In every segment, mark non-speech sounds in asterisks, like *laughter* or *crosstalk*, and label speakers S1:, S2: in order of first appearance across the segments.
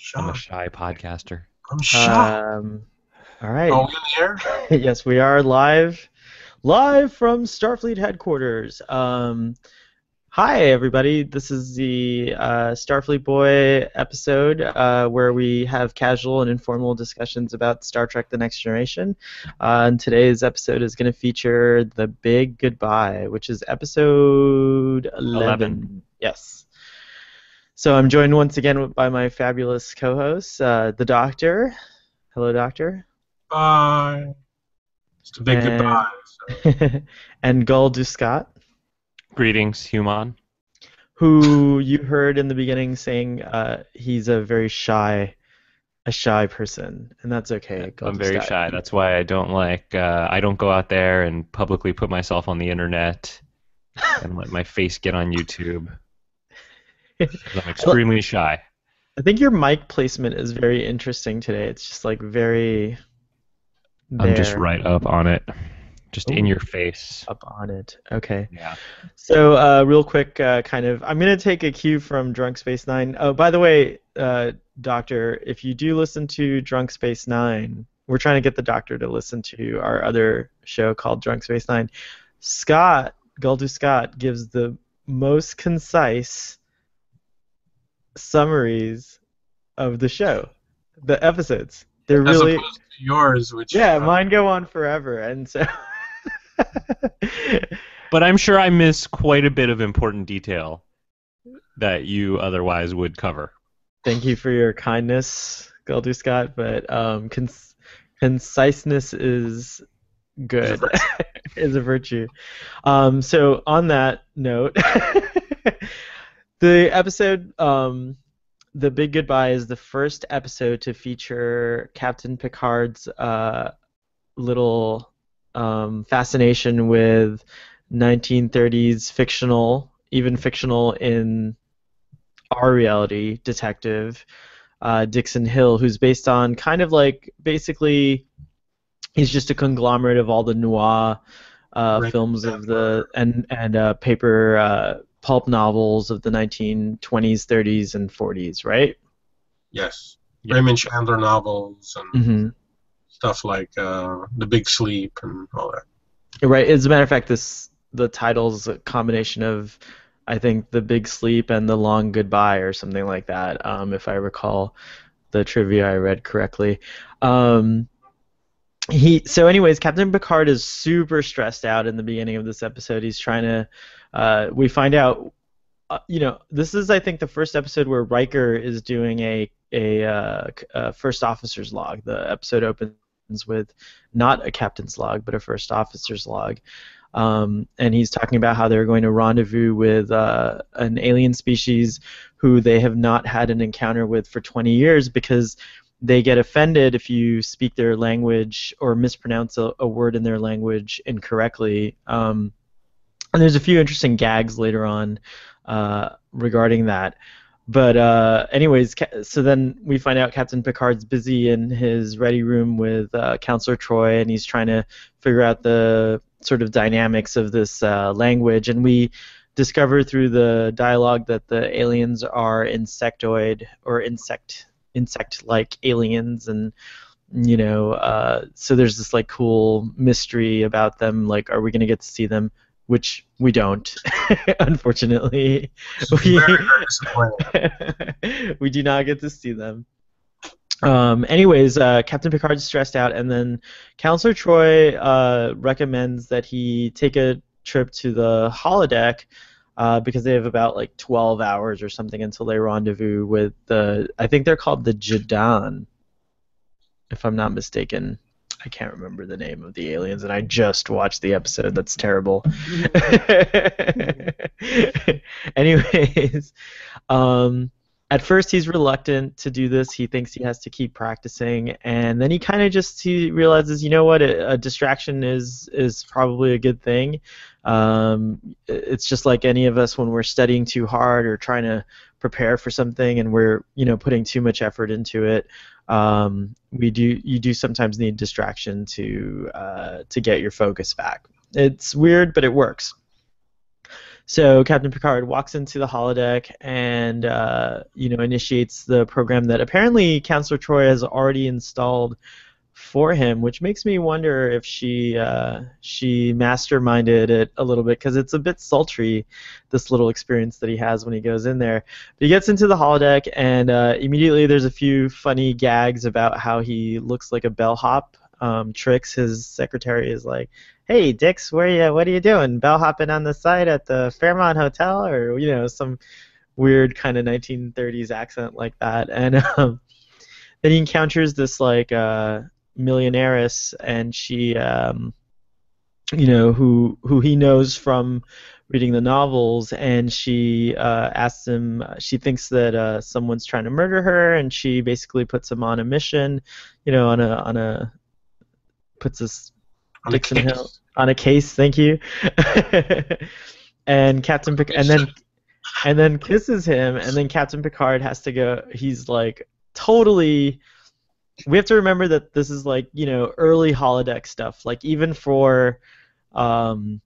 S1: Shy.
S2: I'm a shy podcaster.
S1: I'm shy.
S3: Um, all right.
S1: Are we in *laughs*
S3: yes, we are live, live from Starfleet headquarters. Um, hi, everybody. This is the uh, Starfleet Boy episode uh, where we have casual and informal discussions about Star Trek: The Next Generation. Uh, and today's episode is going to feature the Big Goodbye, which is episode 11.
S2: 11.
S3: Yes. So I'm joined once again by my fabulous co-host, uh, the Doctor. Hello, Doctor.
S1: Bye. It's a big
S3: And-
S1: goodbye. *laughs*
S3: and Gul Duscott,
S2: Greetings, human.
S3: who you heard in the beginning saying uh, he's a very shy, a shy person, and that's okay. Gul
S2: I'm very
S3: Duscott.
S2: shy. That's why I don't like. Uh, I don't go out there and publicly put myself on the internet and let my face get on YouTube. I'm *laughs* extremely shy.
S3: I think your mic placement is very interesting today. It's just like very.
S2: I'm just right up on it, just in your face.
S3: up on it. Okay.
S2: Yeah.
S3: So, uh, real quick, uh, kind of, I'm going to take a cue from Drunk Space Nine. Oh, by the way, uh, Doctor, if you do listen to Drunk Space Nine, we're trying to get the Doctor to listen to our other show called Drunk Space Nine. Scott, Guldu Scott, gives the most concise summaries of the show, the episodes. They're
S1: As
S3: really,
S1: opposed to yours, which
S3: yeah,
S1: uh,
S3: mine go on forever, and so. *laughs*
S2: But I'm sure I miss quite a bit of important detail that you otherwise would cover.
S3: Thank you for your kindness, Guldu Scott, but um, cons- conciseness is good, is a virtue. *laughs* Um, so, on that note, *laughs* the episode, um, The Big Goodbye, is the first episode to feature Captain Picard's uh, little um, fascination with 1930s fictional, even fictional in our reality detective, uh, Dixon Hill, who's based on kind of like basically he's just a conglomerate of all the noir uh,
S1: Right.
S3: films of the and and uh, paper uh, pulp novels of the 1920s, 30s, and 40s, right?
S1: yes,
S2: Yeah.
S1: Raymond Chandler novels and
S3: Mm-hmm.
S1: stuff like uh, The Big Sleep and all that.
S3: Right. As a matter of fact, this the title's a combination of, I think, the Big Sleep and the Long Goodbye, or something like that, um, if I recall the trivia I read correctly. Um, he so, anyways, Captain Picard is super stressed out in the beginning of this episode. He's trying to. Uh, we find out. Uh, you know, this is I think the first episode where Riker is doing a a, uh, a first officer's log. The episode opens with not a captain's log, but a first officer's log. Um, and he's talking about how they're going to rendezvous with uh, an alien species who they have not had an encounter with for 20 years because they get offended if you speak their language or mispronounce a, a word in their language incorrectly. Um, and there's a few interesting gags later on uh, regarding that. But uh, anyways, so then we find out Captain Picard's busy in his ready room with uh, Counselor Troi, and he's trying to figure out the sort of dynamics of this uh, language. And we discover through the dialogue that the aliens are insectoid or insect insect-like aliens, and you know, uh, so there's this like cool mystery about them. Like, are we gonna get to see them? Which we don't, *laughs* unfortunately. We-
S1: very, very disappointing. *laughs*
S3: we do not get to see them. Um, anyways, uh, Captain Picard's stressed out, and then Counselor Troi uh, recommends that he take a trip to the holodeck uh, because they have about like 12 hours or something until they rendezvous with the. I think they're called the Jadan, if I'm not mistaken. I can't remember the name of the aliens, and I just watched the episode. That's terrible. *laughs* Anyways, um, at first he's reluctant to do this. He thinks he has to keep practicing, and then he kind of just he realizes, you know what, a, a distraction is is probably a good thing. Um, it's just like any of us when we're studying too hard or trying to prepare for something, and we're you know putting too much effort into it. Um, we do you do sometimes need distraction to uh, to get your focus back. It's weird, but it works. So Captain Picard walks into the holodeck and uh, you know initiates the program that apparently Counselor Troi has already installed for him, which makes me wonder if she uh, she masterminded it a little bit because it's a bit sultry, this little experience that he has when he goes in there. But he gets into the holodeck and uh, immediately there's a few funny gags about how he looks like a bellhop. Um, Trix, his secretary, is like, "Hey, Dix, where you? What are you doing? Bellhopping on the side at the Fairmont Hotel, or you know some weird kind of 1930s accent like that?" And *laughs* um, then he encounters this like. Uh, millionaires, and she, um, you know, who who he knows from reading the novels, and she uh, asks him. She thinks that uh, someone's trying to murder her, and she basically puts him on a mission, you know, on a on a puts us
S1: On
S3: Dixon
S1: a case.
S3: Hill on a case. Thank you. *laughs* and Captain Pic- and then and then *laughs* kisses him, and then Captain Picard has to go. He's like totally. We have to remember that this is like you know early holodeck stuff. Like even for um,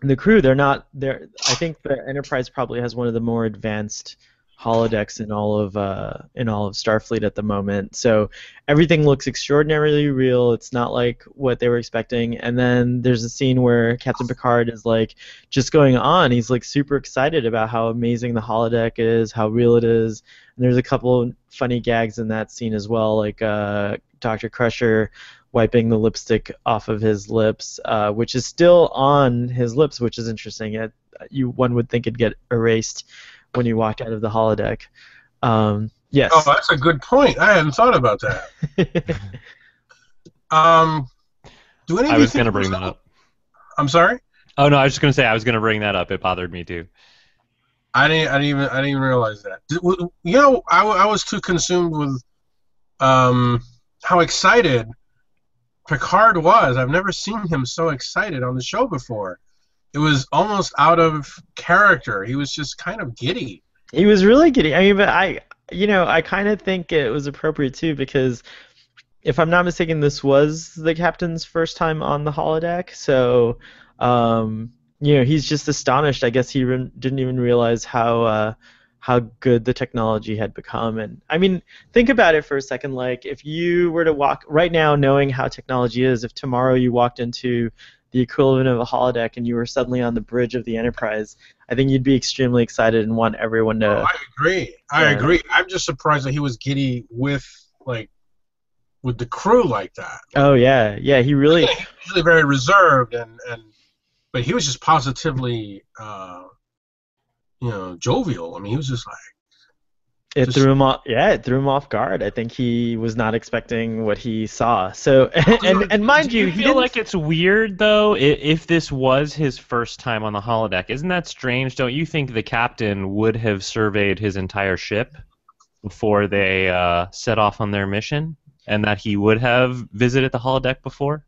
S3: the crew, they're not. They're. I think the Enterprise probably has one of the more advanced holodecks in all of uh, in all of Starfleet at the moment. So everything looks extraordinarily real. It's not like what they were expecting. And then there's a scene where Captain Picard is like just going on. He's like super excited about how amazing the holodeck is, how real it is. And there's a couple funny gags in that scene as well, like uh, Dr. Crusher wiping the lipstick off of his lips, uh, which is still on his lips, which is interesting. It, you one would think it'd get erased when you walk out of the holodeck. Um, yes.
S1: Oh, that's a good point. I hadn't thought about that. *laughs* Um, do any
S2: I was going
S1: to
S2: bring that up.
S1: I'm sorry.
S2: Oh no, I was just gonna say I was gonna bring that up. It bothered me too.
S1: I didn't. I didn't even. I didn't even realize that. You know, I, I was too consumed with um, how excited Picard was. I've never seen him so excited on the show before. It was almost out of character. He was just kind of giddy.
S3: He was really giddy. I mean, but I, you know, I kind of think it was appropriate too because, if I'm not mistaken, this was the captain's first time on the holodeck. So, um, you know, he's just astonished. I guess he re- didn't even realize how uh, how good the technology had become. And I mean, think about it for a second. Like, if you were to walk right now, knowing how technology is, if tomorrow you walked into the equivalent of a holodeck and you were suddenly on the bridge of the Enterprise, I think you'd be extremely excited and want everyone to.
S1: Oh, I agree. I
S3: Yeah.
S1: agree. I'm just surprised that he was giddy with like with the crew like that.
S3: Oh yeah, yeah. He really.
S1: He's *laughs* usually very reserved and and but he was just positively uh, you know jovial. I mean, he was just like
S3: It
S1: Just-
S3: threw him off. Yeah, it threw him off guard. I think he was not expecting what he saw. So, *laughs* and and mind you,
S2: you feel like it's weird though? If this was his first time on the holodeck, isn't that strange? Don't you think the captain would have surveyed his entire ship before they uh, set off on their mission, and that he would have visited the holodeck before?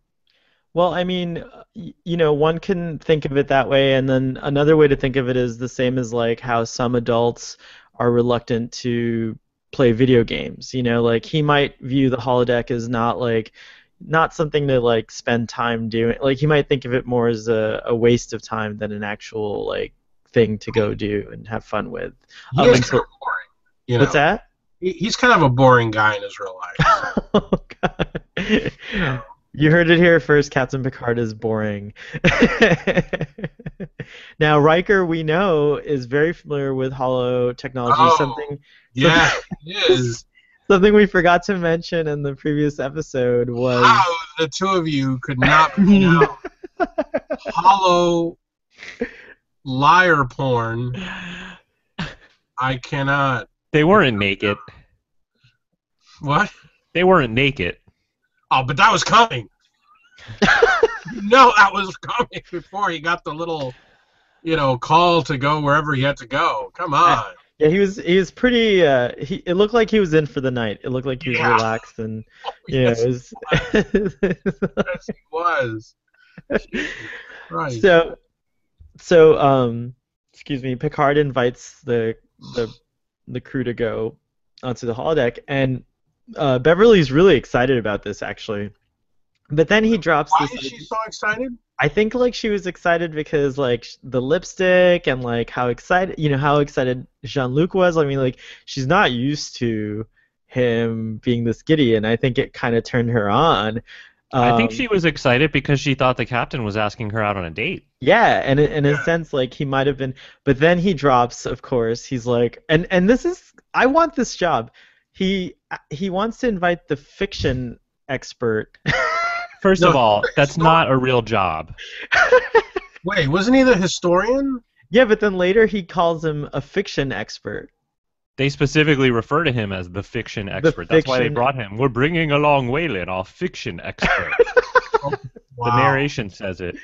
S3: Well, I mean, you know, one can think of it that way, and then another way to think of it is the same as like how some adults are reluctant to play video games. You know, like he might view the holodeck as not like not something to like spend time doing. Like he might think of it more as a, a waste of time than an actual like thing to go do and have fun with. Um,
S1: is
S3: until-
S1: kind of boring. You know,
S3: What's that?
S1: He- he's kind of a boring guy in his real life. *laughs*
S3: oh god. You heard it here first. Captain Picard is boring. *laughs* now Riker, we know, is very familiar with holo technology.
S1: Oh.
S3: Something
S1: yeah, he is. *laughs*
S3: something we forgot to mention in the previous episode was
S1: How the two of you could not *laughs* point out hollow liar porn. I cannot.
S2: They weren't naked.
S1: What?
S2: They weren't naked.
S1: Oh, but that was coming. *laughs* no, that was coming before he got the little, you know, call to go wherever he had to go. Come on.
S3: yeah, he was he was pretty. Uh, he it looked like he was in for the night. It looked like he was
S1: Yeah.
S3: relaxed and *laughs* yeah,
S1: yes,
S3: it was.
S1: yes, he was. *laughs* Christ.
S3: so so um excuse me picard invites the the the crew to go onto the holodeck and uh, beverly's really excited about this actually But then he drops
S1: Why
S3: this.
S1: is she so excited?
S3: I think like she was excited because like the lipstick and like how excited you know how excited Jean Luc was. I mean like she's not used to him being this giddy, and I think it kind of turned her on.
S2: I think
S3: Um,
S2: she was excited because she thought the captain was asking her out on a date.
S3: Yeah, and in, in a
S1: Yeah.
S3: sense, like he might have been, but then he drops. Of course, he's like, and and this is, I want this job. He he wants to invite the fiction expert. *laughs*
S2: First
S1: No,
S2: of all, that's
S1: it's not-
S2: not a real job. *laughs*
S1: Wait, wasn't he the historian?
S3: yeah, but then later he calls him a fiction expert.
S2: They specifically refer to him as the fiction expert. That's why they brought him. We're bringing along Whalen, our fiction expert. *laughs*
S1: Wow.
S2: The narration says it.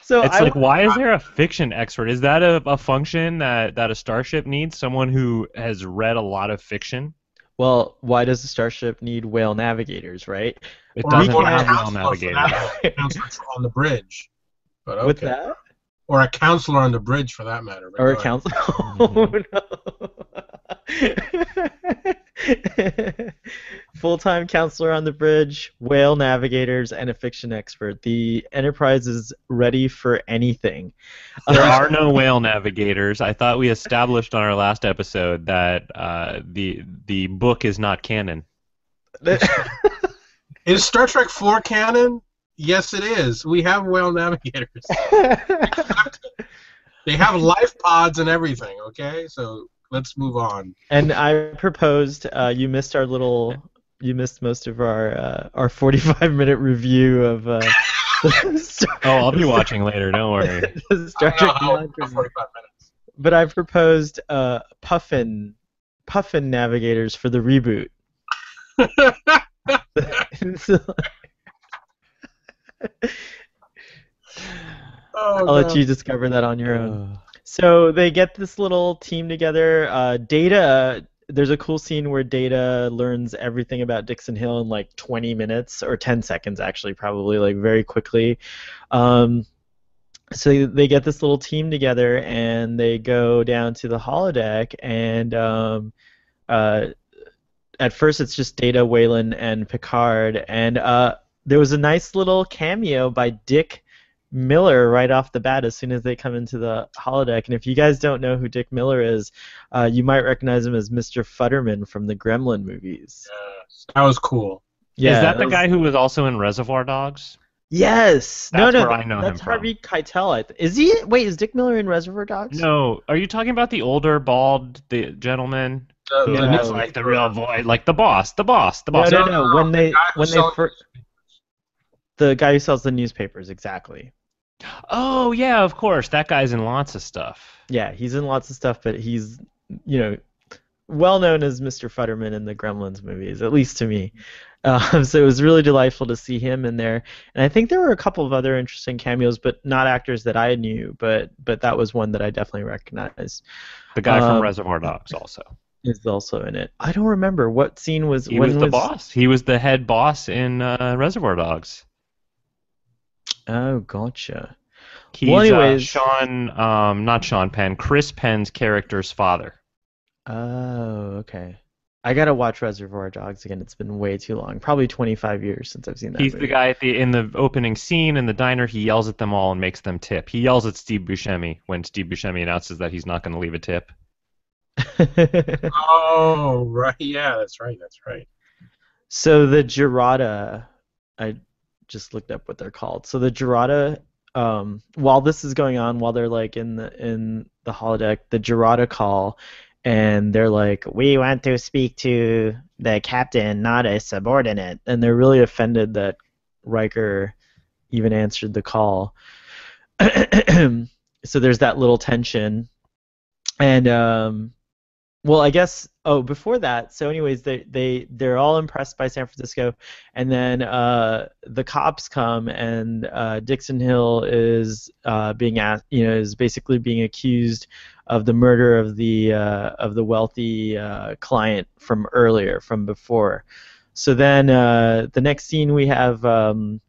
S3: So
S2: It's
S3: I,
S2: like, why is there a fiction expert? Is that a, a function that, that a starship needs? Someone who has read a lot of fiction?
S3: Well, why does the starship need whale navigators, right?
S2: It
S1: Or-
S2: doesn't
S3: or
S2: have whale navigators.
S1: that matter, a counselor on the *laughs* bridge. But okay.
S3: With that,
S1: Or a counselor on the bridge for that matter.
S3: or a
S1: go ahead.
S3: council? *laughs* Mm-hmm. Oh no. *laughs* Full-time counselor on the bridge, whale navigators, and a fiction expert. The Enterprise is ready for anything.
S2: There are no whale navigators. I thought we established on our last episode that uh, the the book is not canon. *laughs*
S1: Is Star Trek 4 canon? Yes, it is. We have whale navigators. *laughs* They have life pods and everything, okay? So let's move on.
S3: and I proposed. Uh, you missed our little. You missed most of our uh, our *laughs* 45 minute review of. Uh, Star, *laughs*
S2: Oh, I'll be watching later. Don't worry. *laughs*
S3: the Star
S1: I don't know
S3: Trek
S1: how-
S3: Beyond
S1: how 45 minutes.
S3: But I proposed uh, Puffin Puffin navigators for the reboot.
S1: Oh,
S3: I'll let you discover that on your own. So they get this little team together. Uh, Data, there's a cool scene where Data learns everything about Dixon Hill in like 20 minutes or 10 seconds, actually, probably like very quickly. Um, so they get this little team together and they go down to the holodeck and um, uh, at first it's just Data, Wayland, and Picard and uh, there was a nice little cameo by Dick Miller right off the bat as soon as they come into the holodeck. And if you guys don't know who Dick Miller is, uh, you might recognize him as Mr. Futterman from the Gremlin movies.
S1: Yes, that was cool.
S3: Yeah,
S2: is that the
S3: was-
S2: guy who was also in Reservoir Dogs?
S3: Yes. no,
S2: That's
S3: no,
S2: where I know
S3: that's
S2: him from.
S3: Harvey Keitel. I th- is he? Wait, is Dick Miller in Reservoir Dogs?
S2: No. Are you talking about the older, bald the gentleman
S1: The,
S2: who
S1: the
S3: Yeah.
S2: has like the real voice, like the boss, the boss, the boss?
S3: no,
S1: No,
S3: no.
S1: no,
S3: When
S1: the
S3: they when they
S1: sells
S3: fir- the guy who sells the newspapers, exactly.
S2: Oh yeah, of course. That guy's in lots of stuff.
S3: Yeah, he's in lots of stuff, but he's you know well known as Mr. Futterman in the Gremlins movies, at least to me. Um, *laughs* so it was really delightful to see him in there, and I think there were a couple of other interesting cameos, but not actors that I knew. But but that was one that I definitely recognized.
S2: The guy from
S3: Um,
S2: Reservoir Dogs also.
S3: Is also in it. I don't remember what scene was.
S2: He was the boss. He was the head boss in uh, Reservoir Dogs.
S3: Oh, gotcha.
S2: He's
S3: Well,
S2: uh,
S3: anyways-
S2: Sean, um, not Sean Penn, Chris Penn's character's father.
S3: Oh, okay. I gotta watch Reservoir Dogs again. It's been way too long. Probably 25 years since I've seen that.
S2: He's the guy at the in the opening scene in the diner. He yells at them all and makes them tip. He yells at Steve Buscemi when Steve Buscemi announces that he's not going to leave a tip. *laughs*
S1: Oh, right. Yeah, that's right. That's right.
S3: so the Jarada, I just looked up what they're called. So the Jarada, um, while this is going on, while they're like in the in the holodeck, the Jarada call, and they're like, "We want to speak to the captain, not a subordinate," and they're really offended that Riker even answered the call. *clears throat* so there's that little tension, and um, well, I guess. Oh, before that. So, anyways, they they they're all impressed by San Francisco, and then uh, the cops come, and uh, Dixon Hill is uh, being asked, you know, is basically being accused of the murder of the uh, of the wealthy uh, client from earlier, from before. So then uh, the next scene we have. Um,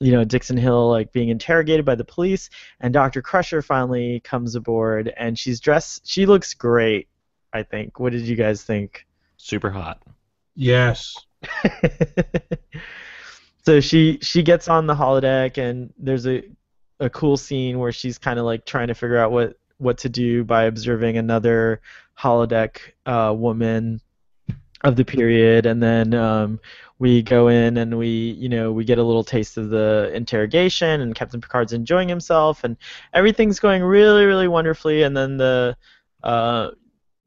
S3: you know Dixon Hill like being interrogated by the police, and Dr. Crusher finally comes aboard, and she's dressed. She looks great. I think. What did you guys think?
S2: Super hot.
S1: Yes. *laughs*
S3: so she she gets on the holodeck and there's a a cool scene where she's kind of like trying to figure out what what to do by observing another holodeck uh, woman of the period and then um, we go in and we you know we get a little taste of the interrogation and captain picard's enjoying himself and everything's going really really wonderfully and then the uh,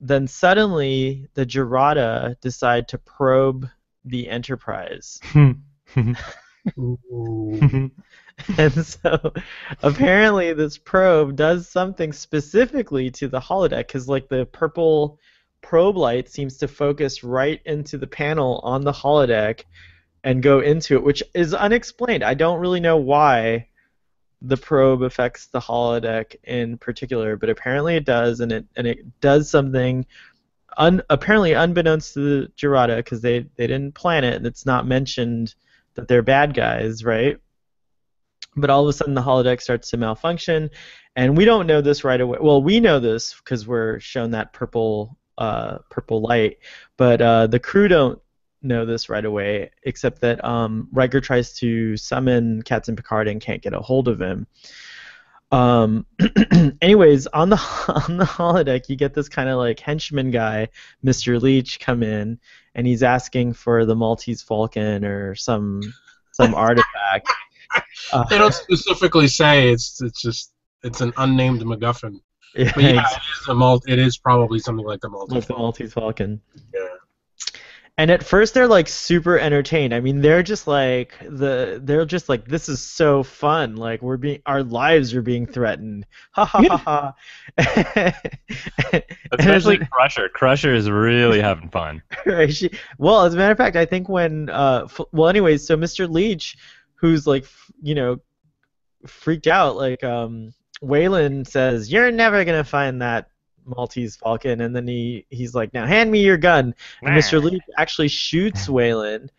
S3: then suddenly the Jarada decide to probe the Enterprise. *laughs*
S1: Hmm. *laughs*
S3: And so apparently this probe does something specifically to the holodeck because like the purple probe light seems to focus right into the panel on the holodeck and go into it which is unexplained. I don't really know why the probe affects the holodeck in particular but apparently it does and it and it does something un, apparently unbeknownst to the Jarada because they, they didn't plan it and it's not mentioned that they're bad guys right? But all of a sudden the holodeck starts to malfunction and we don't know this right away. Well we know this because we're shown that purple uh, purple light but uh, the crew don't know this right away except that um, Riker tries to summon Captain Picard and can't get a hold of him um, *clears throat* anyways, on the *laughs* on the holodeck, you get this kind of like henchman guy, Mr. Leech, come in, and he's asking for the Maltese Falcon or some some artifact. *laughs* Uh,
S1: they don't specifically say it's it's just it's an unnamed MacGuffin. *laughs*
S3: yeah,
S1: But yeah, it is a mul- It is probably something like the multi.
S3: like the Maltese Falcon.
S1: Yeah.
S3: And at first they're like super entertained. I mean, they're just like the they're just like this is so fun. Like we're being our lives are being threatened. *laughs* Ha ha ha ha. *laughs*
S2: Especially Crusher. Crusher is really having fun. *laughs*
S3: right. She, well, as a matter of fact, I think when uh, f- well, anyways, so Mr. Leech, who's like, f- you know, freaked out, like, um, Whalen says, "You're never gonna find that Maltese Falcon," and then he he's like, "Now hand me your gun." And Mr. Leech actually shoots Whalen.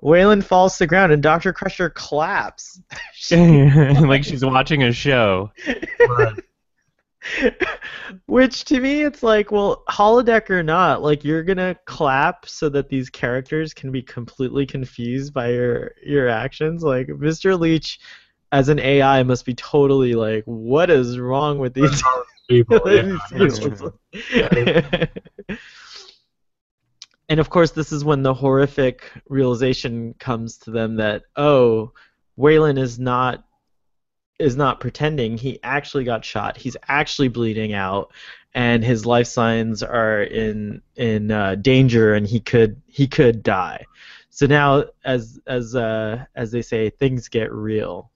S3: Whalen falls to the ground, and Doctor Crusher claps. *laughs* *laughs*
S2: like she's watching a show. *laughs*
S3: Which to me, it's like, well, holodeck or not, like you're gonna clap so that these characters can be completely confused by your your actions. Like Mr. Leech, as an AI, must be totally like, what is wrong with these
S1: People, *laughs* yeah, that's
S3: people?
S1: true.
S3: and of course, this is when the horrific realization comes to them that oh, Whalen is not is not pretending. He actually got shot. He's actually bleeding out, and his life signs are in in uh, danger, and he could he could die. So now, as as uh, as they say, things get real.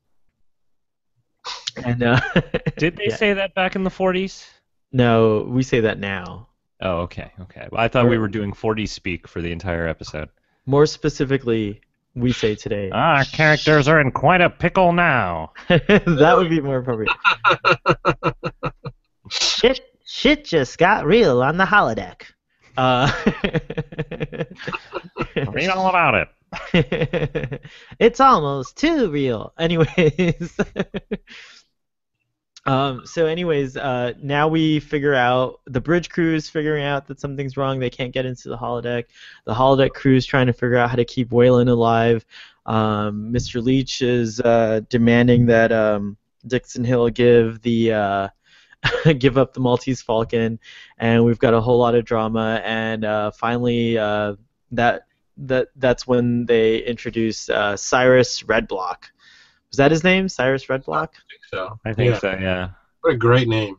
S3: And uh, *laughs*
S2: Did they
S3: Yeah.
S2: say that back in the 40s?
S3: no, we say that now.
S2: Oh, okay, okay. Well, I thought we were doing 40 speak for the entire episode.
S3: More specifically, we say today. *laughs*
S2: Ah, characters are in quite a pickle now. *laughs*
S3: that would be more appropriate. shit, shit just got real on the holodeck. Uh,
S2: Read all about it. *laughs*
S3: it's almost too real. Anyways. *laughs* um, so anyways, uh, now we figure out the bridge crew is figuring out that something's wrong. They can't get into the holodeck. The holodeck crew is trying to figure out how to keep Whalen alive. Um, Mr. Leech is uh, demanding that um, Dixon Hill give the uh, *laughs* give up the Maltese Falcon, and we've got a whole lot of drama. And uh, finally, uh, that that that's when they introduce uh, Cyrus Redblock. Was that his name? Cyrus Redblock.
S1: I think so.
S2: I think
S1: Yeah.
S2: so, yeah.
S1: What a great name.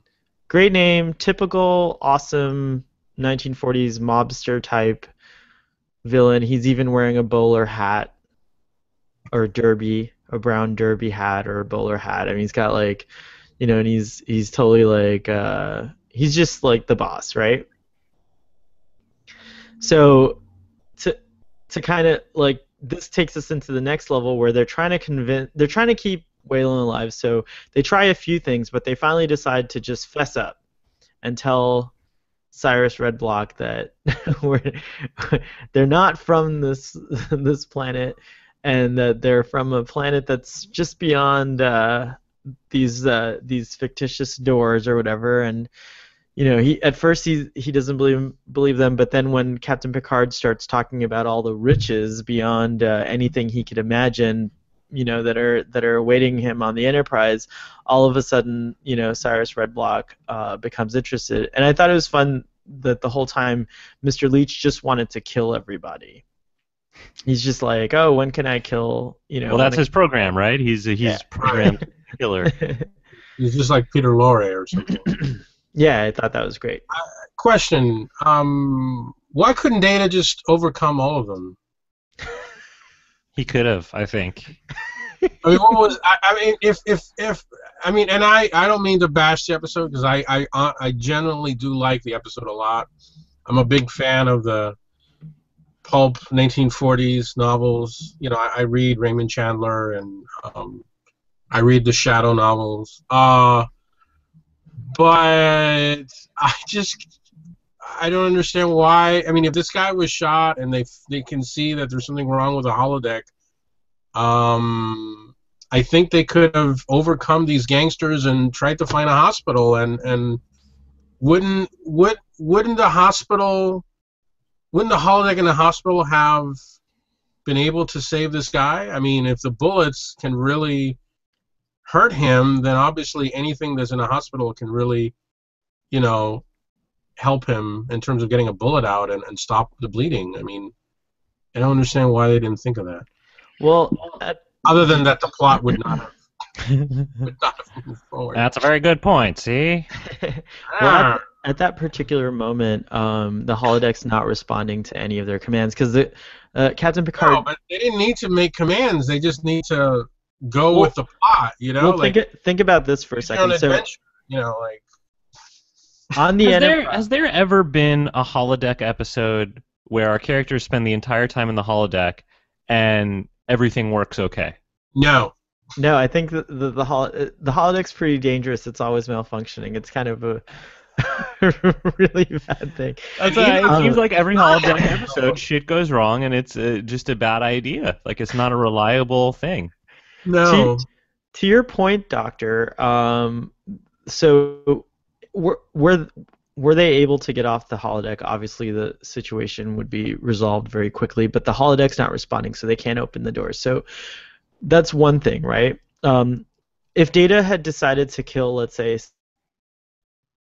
S3: Great name, typical awesome 1940s mobster type villain. He's even wearing a bowler hat or derby, a brown derby hat or a bowler hat. I mean, he's got like, you know, and he's he's totally like uh, he's just like the boss, right? So to to kind of like this takes us into the next level where they're trying to convince they're trying to keep Whalen alive. So they try a few things, but they finally decide to just fess up and tell Cyrus Redblock that *laughs* we're, they're not from this *laughs* this planet, and that they're from a planet that's just beyond uh, these uh, these fictitious doors or whatever. And you know, he at first he he doesn't believe believe them, but then when Captain Picard starts talking about all the riches beyond uh, anything he could imagine, you know, that are that are awaiting him on the Enterprise, all of a sudden, you know, Cyrus Redblock uh, becomes interested, and I thought it was fun that the whole time Mr. Leech just wanted to kill everybody. He's just like, oh, when can I kill? You know.
S2: Well, that's
S3: when
S2: his program, right? He's he's
S3: Yeah.
S2: programmed killer. *laughs*
S1: He's just like Peter Lorre or something. *clears throat*
S3: yeah, I thought that was great.
S1: Question: um, Why couldn't Data just overcome all of them? *laughs*
S2: He could have, I think.
S1: I mean, what was? I, I mean, if if if I mean, and I I don't mean to bash the episode because I I uh, I generally do like the episode a lot. I'm a big fan of the pulp 1940s novels. You know, I, I read Raymond Chandler and um, I read the Shadow novels. Uh, but I just I don't understand why. I mean, if this guy was shot and they they can see that there's something wrong with the holodeck, um, I think they could have overcome these gangsters and tried to find a hospital and and wouldn't would wouldn't the hospital wouldn't the holodeck in the hospital have been able to save this guy? I mean, if the bullets can really hurt him, then obviously anything that's in a hospital can really, you know, help him in terms of getting a bullet out and, and stop the bleeding. I mean, I don't understand why they didn't think of that.
S3: Well, at,
S1: Other than that, the plot would not have, *laughs* would not have moved forward.
S2: That's a very good point. See, *laughs*
S3: well, at, at that particular moment, um, the holodeck's not responding to any of their commands because the uh, Captain Picard.
S1: no, but they didn't need to make commands. They just need to go
S3: Well-
S1: with the plot. You know,
S3: well,
S1: like
S3: think think about this for a second. So.
S1: You know, like
S3: on the
S2: has there, has there ever been a holodeck episode where our characters spend the entire time in the holodeck and everything works okay?
S1: no.
S3: no, I think the the the, hol- uh, the holodeck's pretty dangerous. It's always malfunctioning. It's kind of a *laughs* really bad thing.
S2: That's
S1: You
S2: why
S1: know-
S2: it seems like every holodeck episode, shit goes wrong, and it's uh, just a bad idea. Like it's not a reliable thing.
S1: No.
S3: to your point, Doctor, um, so were, were were they able to get off the holodeck? Obviously, the situation would be resolved very quickly, but the holodeck's not responding, so they can't open the doors. So that's one thing, right? Um, if Data had decided to kill, let's say,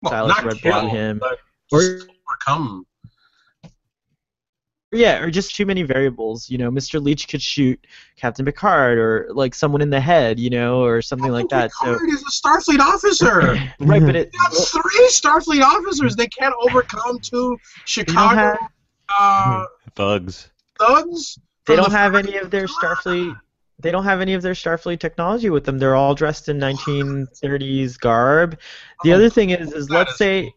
S1: Well,
S3: Silas Red
S1: kill,
S3: him. Or-
S1: overcome.
S3: Yeah, or just too many variables, you know, Mr. Leech could shoot Captain Picard or like someone in the head, you know, or something like that. So
S1: Picard is a Starfleet officer. *laughs*
S3: right, but it
S1: They have three Starfleet officers. They can't overcome two Chicago
S3: have-
S1: uh,
S2: Bugs.
S1: thugs.
S3: they don't
S1: the
S3: have any of their Starfleet. They don't have any of their Starfleet technology with them. They're all dressed in 1930s garb. The
S1: Oh,
S3: other thing is, is let's
S1: is
S3: say,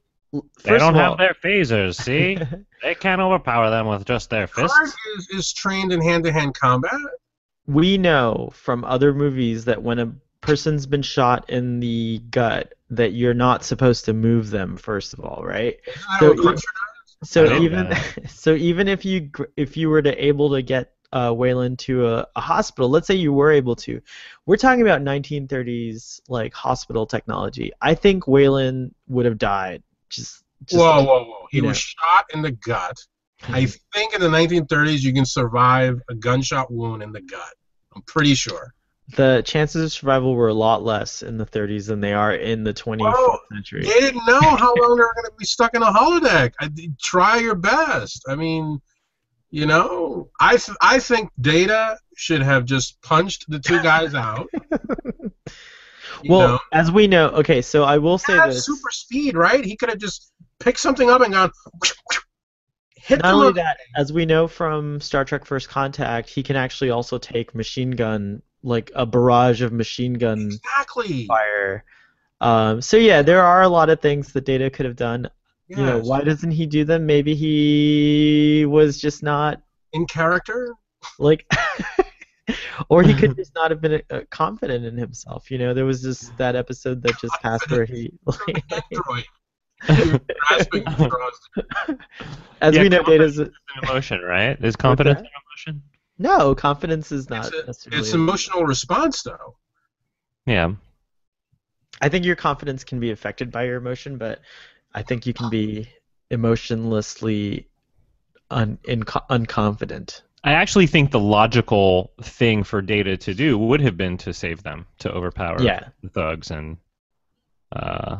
S2: They don't
S3: all,
S2: have their phasers. *laughs* See, they can't overpower them with just their
S1: Picard
S2: fists.
S1: is, is trained in hand-to-hand combat.
S3: we know from other movies that when a person's been shot in the gut, that you're not supposed to move them. First of all, right? So e- So even *laughs* so, even if you if you were to able to get uh, Wayland to a, a hospital, let's say you were able to, we're talking about 1930s like hospital technology. I think Wayland would have died. Just, just
S1: Whoa, whoa, whoa! He
S3: you
S1: was shot in the gut. Hmm. I think in the 1930s you can survive a gunshot wound in the gut. I'm pretty sure.
S3: the chances of survival were a lot less in the 30s than they are in the 21st
S1: Whoa,
S3: century.
S1: They didn't know *laughs* how long they were going to be stuck in a holodeck. I, try your best. I mean, you know, I th- I think Data should have just punched the two guys out. *laughs*
S3: Well,
S1: know?
S3: as we know, okay, so I will say this.
S1: super speed, right? He could have just picked something up and gone hit
S3: Not only that, as we know from Star Trek First Contact, he can actually also take machine gun, like a barrage of machine gun
S1: Exactly.
S3: fire. Um, so yeah, there are a lot of things that Data could have done. You know, why doesn't he do them? Maybe he was just not
S1: in character?
S3: like, *laughs* *laughs* or he could just not have been uh, confident in himself. You know, there was just that episode that just passed where he, *laughs*
S1: Android. *laughs* You're grasping at straws.
S3: as
S2: Yeah,
S3: we know,
S2: confidence
S3: Data's
S2: An emotion, right? Is confidence an emotion?
S3: no confidence is not
S1: It's, a, it's emotional response, though.
S2: Yeah.
S3: I think your confidence can be affected by your emotion, but I think you can be emotionlessly un, in, unconfident.
S2: I actually think the logical thing for Data to do would have been to save them, to overpower
S3: Yeah.
S2: the thugs, and uh,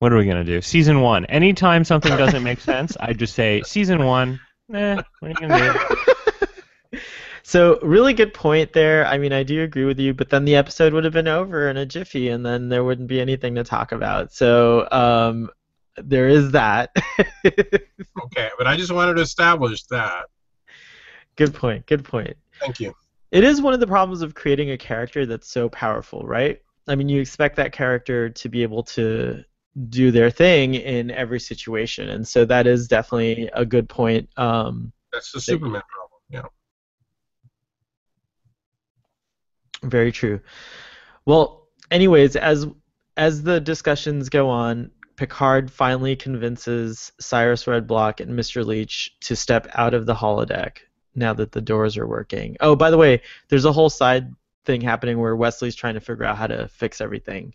S2: what are we gonna do? Season one. Anytime something doesn't make sense, I just say season one. Eh, what are you gonna do? *laughs*
S3: So really good point there. I mean, I do agree with you, but then the episode would have been over in a jiffy, and then there wouldn't be anything to talk about. So um, there is that. *laughs*
S1: Okay, but I just wanted to establish that.
S3: good point. Good point.
S1: Thank you.
S3: It is one of the problems of creating a character that's so powerful, right? I mean, you expect that character to be able to do their thing in every situation, and so that is definitely a good point. Um,
S1: That's the Superman problem. Yeah.
S3: Very true. Well, anyways, as as the discussions go on, Picard finally convinces Cyrus Redblock and Mr. Leech to step out of the holodeck now that the doors are working. Oh, by the way, there's a whole side thing happening where Wesley's trying to figure out how to fix everything.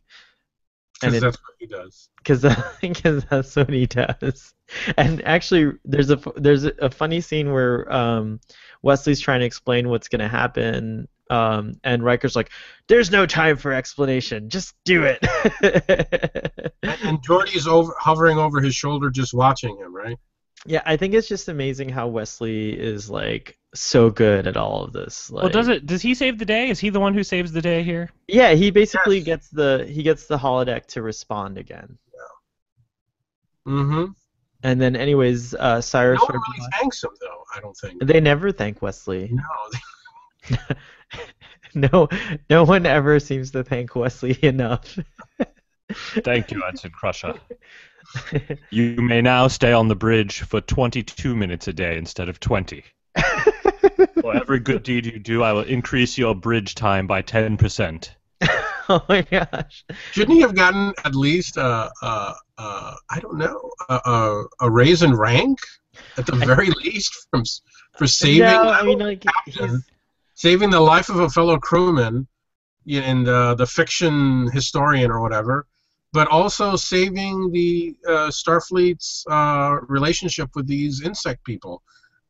S1: Because that's what he does.
S3: because *laughs* because that's what he does. And actually, there's a there's a funny scene where um, Wesley's trying to explain what's going to happen, um, and Riker's like, "There's no time for explanation. Just do it." *laughs*
S1: And, and Geordi's over, hovering over his shoulder, just watching him, right?
S3: yeah, I think it's just amazing how Wesley is like so good at all of this. Like,
S2: well, does it? Does he save the day? Is he the one who saves the day here?
S3: Yeah, he basically
S1: Yes.
S3: gets the he gets the holodeck to respond again. Yeah.
S1: Mm-hmm.
S3: And then, anyways, uh, Cyrus.
S1: Nobody
S3: Redblock-
S1: thanks him, though. I don't think.
S3: They never thank Wesley.
S1: No. *laughs*
S3: no, no one ever seems to thank Wesley enough.
S2: Thank you, Ensign Crusher. *laughs* You may now stay on the bridge for 22 minutes a day instead of 20. *laughs* For every good deed you do, I will increase your bridge time by 10%.
S3: oh my gosh.
S1: Shouldn't he have gotten at least a, a, a I don't know, a, a, a raise in rank at the very least from for saving
S3: no, I mean like
S1: captain.
S3: he's,
S1: saving the life of a fellow crewman y- and uh, the fiction historian or whatever, but also saving the uh, Starfleet's uh, relationship with these insect people.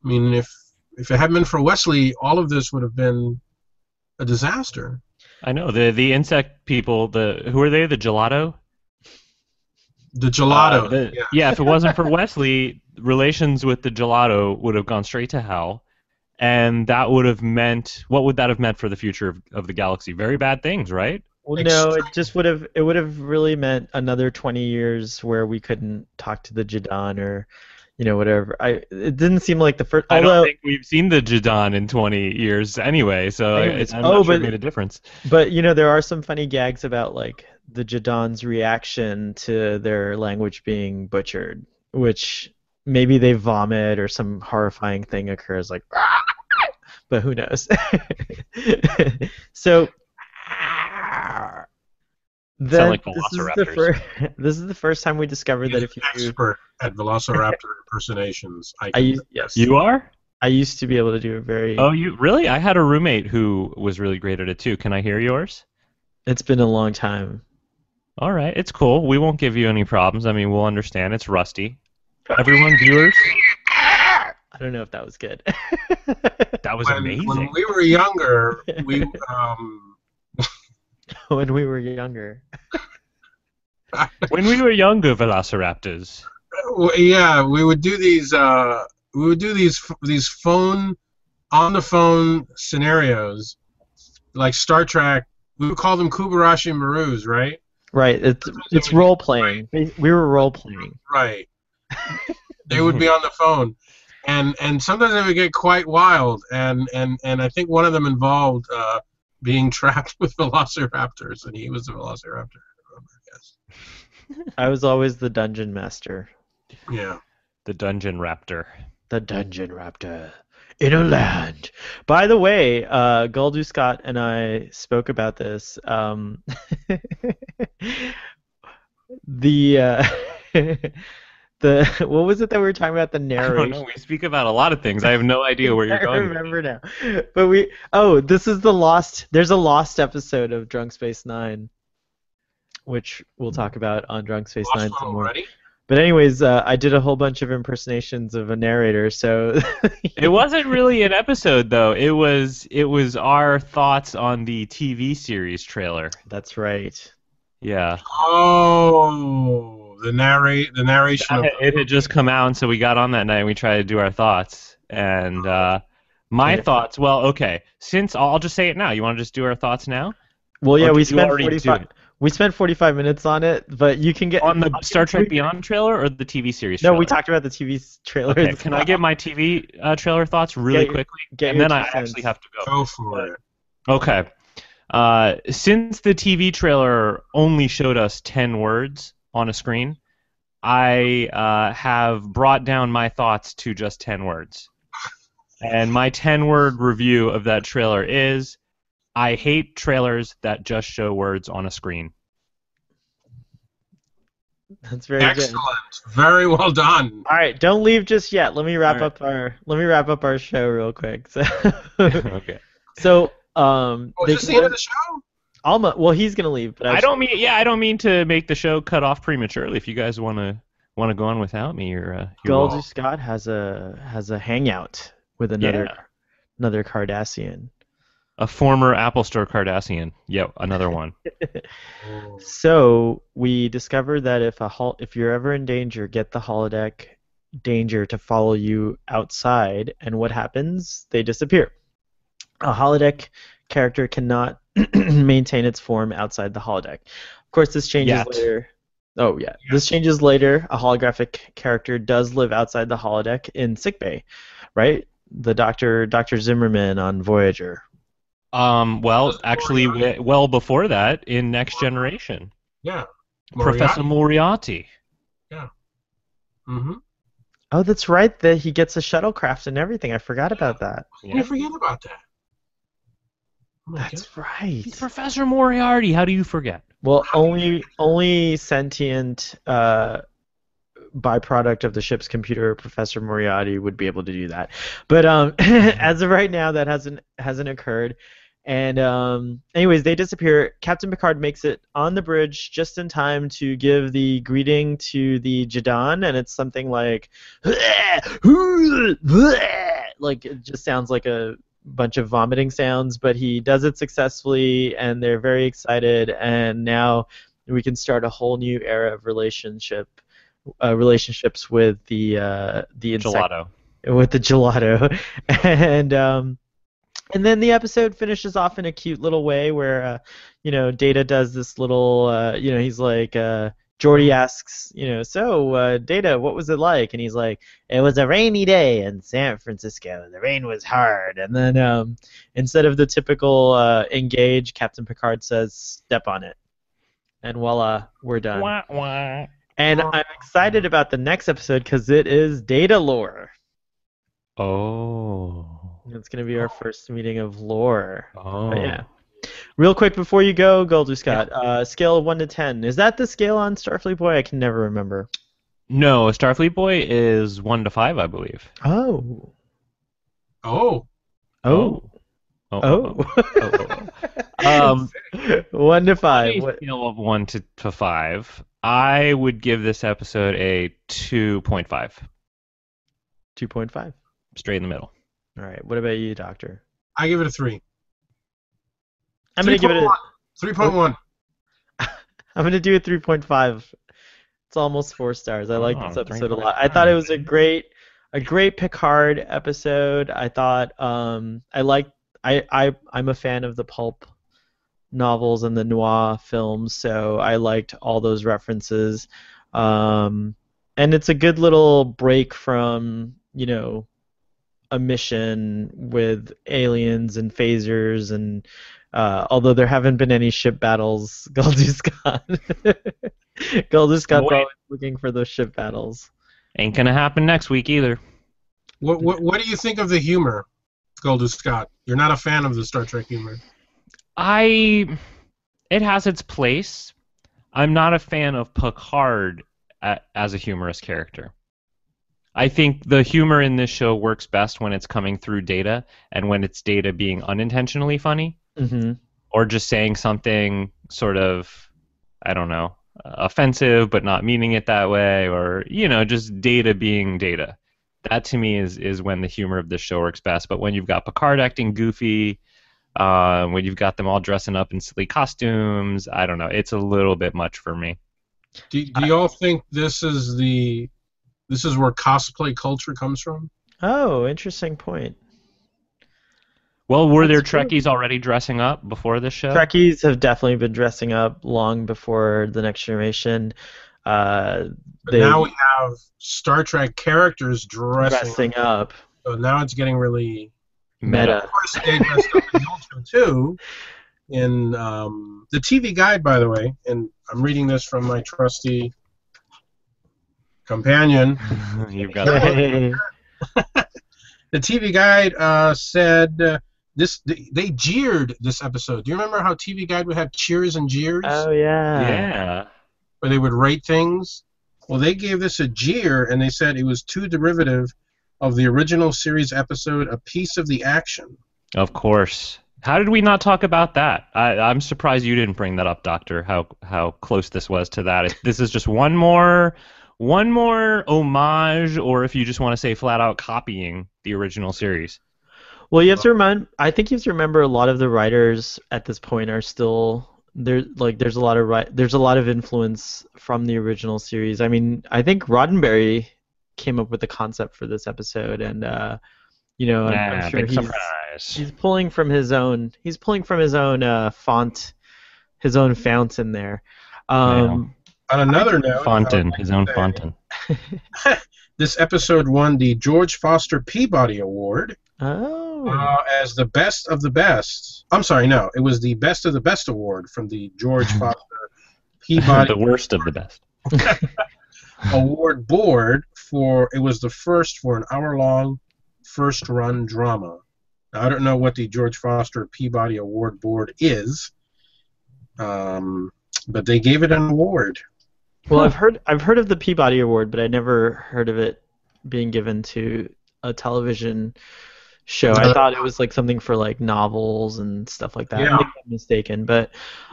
S1: I mean, if if it hadn't been for Wesley, all of this would have been a disaster.
S2: I know the the insect people. The who are they? The gelato.
S1: The gelato.
S2: Uh, the-
S1: yeah.
S2: yeah, if it wasn't for *laughs* Wesley, relations with the gelato would have gone straight to hell, and that would have meant what would that have meant for the future of, of the galaxy? Very bad things, right?
S3: well, no, it just would have it would have really meant another 20 years where we couldn't talk to the Jadon or you know whatever. I it didn't seem like the first
S2: I don't think we've seen the Jadon in 20 years anyway, so it's, I'm
S3: oh,
S2: not sure it
S3: but-
S2: made a difference.
S3: But you know, there are some funny gags about like the Jadon's reaction to their language being butchered, which maybe they vomit or some horrifying thing occurs, like. *laughs* But who knows? *laughs* so. Then
S2: like
S3: this is the first. *laughs* This is the first time we discovered that
S1: He's
S3: if
S1: an
S3: you,
S1: expert at Velociraptor impersonations. I,
S3: I
S1: can,
S3: used yes,
S2: You are?
S3: I used to be able to do a very.
S2: Oh, you really? I had a roommate who was really great at it too. Can I hear yours?
S3: It's been a long time.
S2: All right, it's cool. We won't give you any problems. I mean, we'll understand. It's rusty. Everyone, viewers,
S3: I don't know if that was good. *laughs*
S2: that was
S1: when,
S2: amazing. *laughs* *laughs*
S1: when we were younger, we um,
S3: when we were younger.
S2: when we were younger, Velociraptors.
S1: yeah, we would do these. Uh, we would do these these phone on the phone scenarios, like Star Trek. We would call them Kobayashi Marus, right?
S3: Right. It's it's role playing. We we were role playing.
S1: Right. *laughs* they would be on the phone, and and sometimes they would get quite wild, and and and I think one of them involved uh, being *laughs* trapped with velociraptors, and he was a velociraptor. I guess.
S3: I was always the dungeon master.
S1: Yeah.
S2: The Dungeon Raptor.
S3: The dungeon raptor in a land. By the way, uh, Goldu Scott and I spoke about this. Um, *laughs* the uh, the *laughs* what was it that we were talking about? The
S2: I don't
S3: narration.
S2: know. We speak about a lot of things. I have no *laughs* idea where you're going.
S3: I remember now. But we oh, this is the lost there's a lost episode of Drunk Space Nine which we'll talk about on Drunk Space
S1: Lost
S3: Nine some more.
S1: already?
S3: But anyways, uh, I did a whole bunch of impersonations of a narrator, so *laughs*
S2: It wasn't really an episode though. It was it was our thoughts on the TV series trailer.
S3: that's right.
S2: Yeah.
S1: Oh, the narrate the narration. Of,
S2: It had just come out, and so we got on that night and we tried to do our thoughts. And uh, my
S3: Yeah.
S2: thoughts, well, okay. Since I'll just say it now. You want to just do our thoughts now
S3: Well, yeah, we spent 45. We spent 45 minutes on it, but you can get
S2: on the Star Trek
S3: you-
S2: Beyond trailer or the TV series?
S3: No, we talked about the TV trailer.
S2: Okay, can
S3: well.
S2: I get my TV uh, trailer thoughts really
S3: your-
S2: quickly?
S3: Get
S2: and then I
S3: two
S2: actually have to go.
S1: go for it.
S2: Okay. Uh, since the TV trailer only showed us 10 words on a screen, I uh, have brought down my thoughts to just 10 words. And my 10 word review of that trailer is I hate trailers that just show words on a screen.
S3: That's very good.
S1: Excellent. Very well done.
S3: All right, don't leave just yet. Let me wrap
S2: All right.
S3: up our let me wrap up our show real quick. So, *laughs*
S2: okay.
S3: so um,
S1: Oh,
S3: they
S1: is this the end of the show?
S3: Alma, well, he's gonna leave, but
S2: I don't mean yeah, I don't mean to make the show cut off prematurely. If you guys want to want to go on without me, you're uh, you're
S3: Goldie. Scott has a has a hangout with another
S2: Yeah.
S3: another Cardassian.
S2: a former Apple Store Cardassian. Yep, another one. *laughs*
S3: So we discovered that if a hol- if you're ever in danger, get the holodeck danger to follow you outside, and what happens? They disappear. A holodeck character cannot *clears throat* maintain its form outside the holodeck. Of course, this changes
S2: Yet.
S3: later. Oh yeah, this changes later. A holographic character does live outside the holodeck in sickbay, right? The Doctor Doctor Zimmerman on Voyager.
S2: Um, well, actually,
S1: Moriarty.
S2: well before that, in Next Generation,
S1: Yeah.
S2: Professor Moriarty. Yeah.
S1: Mm-hmm.
S3: Oh, that's right. That he gets a shuttlecraft and everything. I forgot about that.
S1: You forget about that. Oh my
S3: That's
S1: God.
S3: right.
S2: He's Professor Moriarty. How do you forget?
S3: Well,
S1: How do you
S3: only only sentient uh, byproduct of the ship's computer, Professor Moriarty, would be able to do that. But um, *laughs* as of right now, that hasn't hasn't occurred. And um, anyways, they disappear. Captain Picard makes it on the bridge just in time to give the greeting to the Jadan, and it's something like, *laughs* like it just sounds like a bunch of vomiting sounds, but he does it successfully, and they're very excited. And now we can start a whole new era of relationship, uh, relationships with the uh, the insect
S2: Gelato.
S3: with the gelato, *laughs* and um, and then the episode finishes off in a cute little way where uh, you know Data does this little uh, you know he's like. Geordi asks, you know, so uh, Data, what was it like? And he's like, it was a rainy day in San Francisco. The rain was hard. And then um, instead of the typical uh, engage, Captain Picard says, step on it. And voila, we're done.
S2: Wah, wah.
S3: And I'm excited about the next episode because it is Datalore.
S2: Oh.
S3: It's going to be our first meeting of lore.
S2: Oh.
S3: But yeah. Real quick before you go, Goldu Scott, uh, scale of 1 to 10. Is that the scale on Starfleet Boy? I can never remember.
S2: No, Starfleet Boy is one to five, I believe.
S3: Oh.
S1: Oh.
S3: Oh.
S2: Oh.
S3: Oh.
S2: oh, oh. *laughs* Um,
S3: one to five.
S2: a
S3: What,
S2: scale of one to, to five, I would give this episode a two point five,
S3: 2.5.
S2: straight in the middle.
S3: All right. What about you, Doctor?
S1: I give it a three.
S3: I'm gonna give it a.
S1: Three point one. *laughs*
S3: I'm gonna do a 3.5. It's almost four stars. I like
S2: Oh,
S3: this episode a lot. I thought it was a great, a great Picard episode. I thought um, I like. I I I'm a fan of the pulp novels and the noir films, so I liked all those references. Um, and it's a good little break from you know a mission with aliens and phasers and uh, although there haven't been any ship battles, Goldie Scott. Goldie Scott's
S2: Wait.
S3: always looking for those ship battles.
S2: Ain't gonna happen next week either.
S1: What, what what do you think of the humor, Goldie Scott? You're not a fan of the Star Trek humor.
S2: I, it has its place. I'm not a fan of Picard a, as a humorous character. I think the humor in this show works best when it's coming through data and when it's data being unintentionally funny
S3: Mm-hmm.
S2: or just saying something sort of I don't know, offensive but not meaning it that way, or you know, just data being data. That to me is is when the humor of the show works best. But when you've got Picard acting goofy, uh, when you've got them all dressing up in silly costumes, I don't know, it's a little bit much for me.
S1: Do, do you all think this is the this is where cosplay culture comes from?
S3: Oh, interesting point.
S2: Well, were there
S3: That's true.
S2: Trekkies already dressing up before this show?
S3: Trekkies have definitely been dressing up long before the next generation. Uh, they
S1: now we have Star Trek characters dressing.
S3: dressing up.
S1: So now it's getting really.
S3: Meta.
S1: Of course, they dressed up in the old show too. In um, the TV guide, by the way, and I'm reading this from my trusty companion. *laughs*
S2: You've got
S3: Hey. *laughs*
S1: The TV guide uh, said uh, this. They, they jeered this episode. Do you remember how TV guide would have cheers and jeers,
S3: oh yeah.
S2: yeah.
S1: where they would rate things? Well, they gave this a jeer, and they said it was too derivative of the original series episode, "A Piece of the Action."
S2: Of course. How did we not talk about that? I, I'm surprised you didn't bring that up, Doctor. How how close this was to that. If this is just one more one more homage, or if you just want to say flat out copying the original series.
S3: Well, you have to remind. I think you have to remember a lot of the writers at this point are still there. Like, there's a lot of ri- there's a lot of influence from the original series. I mean, I think Roddenberry came up with the concept for this episode, and uh, you know, I'm, I'm sure
S2: big
S3: he's
S2: surprise.
S3: he's pulling from his own he's pulling from his own uh, font, his own fountain there. Um,
S1: On another note,
S2: Fonten,
S1: uh,
S2: his own fountain. *laughs* *laughs*
S1: This episode won the George Foster Peabody Award
S3: Oh,
S1: uh, as the best of the best. I'm sorry, no, it was the best of the best award from the George *laughs* Foster Peabody
S2: the worst of the best. *laughs*
S1: Award Board for it was the first for an hour-long first-run drama. Now, I don't know what the George Foster Peabody Award Board is, um, but they gave it an award.
S3: well, I've heard I've heard of the Peabody Award, but I never heard of it being given to a television show. I thought it was like something for like novels and stuff like that.
S1: Yeah.
S3: Maybe I'm mistaken, but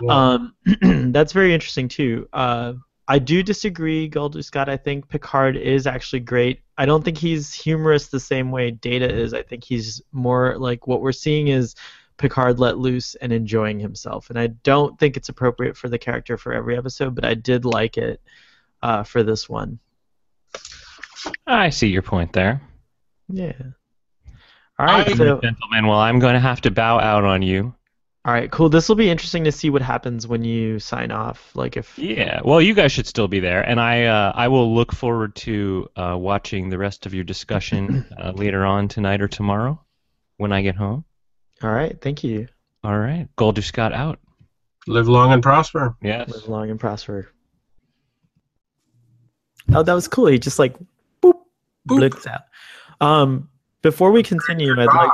S3: um, *clears throat* that's very interesting too. Uh, I do disagree, Goldie Scott. I think Picard is actually great. I don't think he's humorous the same way Data is. I think he's more like what we're seeing is Picard let loose and enjoying himself. And I don't think it's appropriate for the character for every episode, but I did like it uh, for this one.
S2: I see your point there.
S3: Yeah. All right,
S1: I-
S3: so
S2: Gentlemen, well, I'm going to have to bow out on you.
S3: all right, cool. This will be interesting to see what happens when you sign off. Like if
S2: Yeah, well, you guys should still be there, and I uh, I will look forward to uh, watching the rest of your discussion *coughs* uh, later on tonight or tomorrow when I get home.
S3: All right, thank you.
S2: All right, Golder Scott out.
S1: Live long and prosper.
S2: Yes.
S3: Live long and prosper. Oh, that was cool. He just like boop,
S1: Boop.
S3: blinked out. Um, before we continue, I'd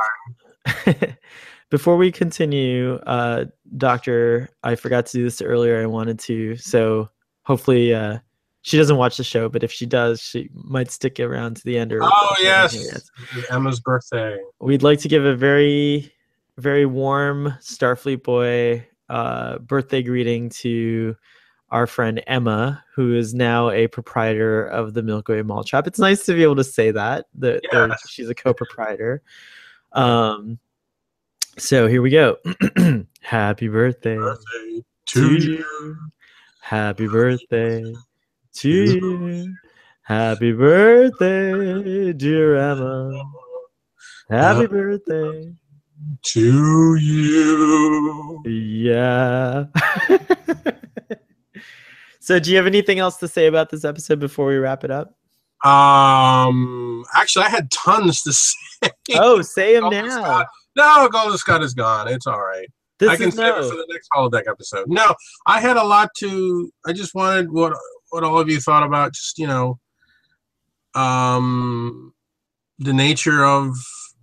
S3: like *laughs* before we continue, uh, Doctor, I forgot to do this earlier. I wanted to, so hopefully, uh, she doesn't watch the show, but if she does, she might stick around to the end. Or
S1: Oh yes,
S3: Yes.
S1: Emma's birthday.
S3: We'd like to give a very, very warm Starfleet boy uh, birthday greeting to our friend Emma, who is now a proprietor of the Milkway Mall Trap. It's nice to be able to say that that
S1: Yes.
S3: she's a co-proprietor. Um, so here we go. *clears throat* Happy birthday,
S1: Birthday
S3: to
S1: to you.
S3: Happy birthday to you. Happy birthday, dear Emma. Happy birthday.
S1: To you.
S3: Yeah. *laughs* so, do you have anything else to say about this episode before we wrap it up?
S1: Um, actually, I had tons to *laughs* say.
S3: Oh, say them
S1: Golden
S3: now.
S1: Scott. No, Golden Scott is gone. It's all right.
S3: This
S1: I can save it for the next holodeck episode. No, I had a lot to. I just wanted what what all of you thought about. Just you know, um, the nature of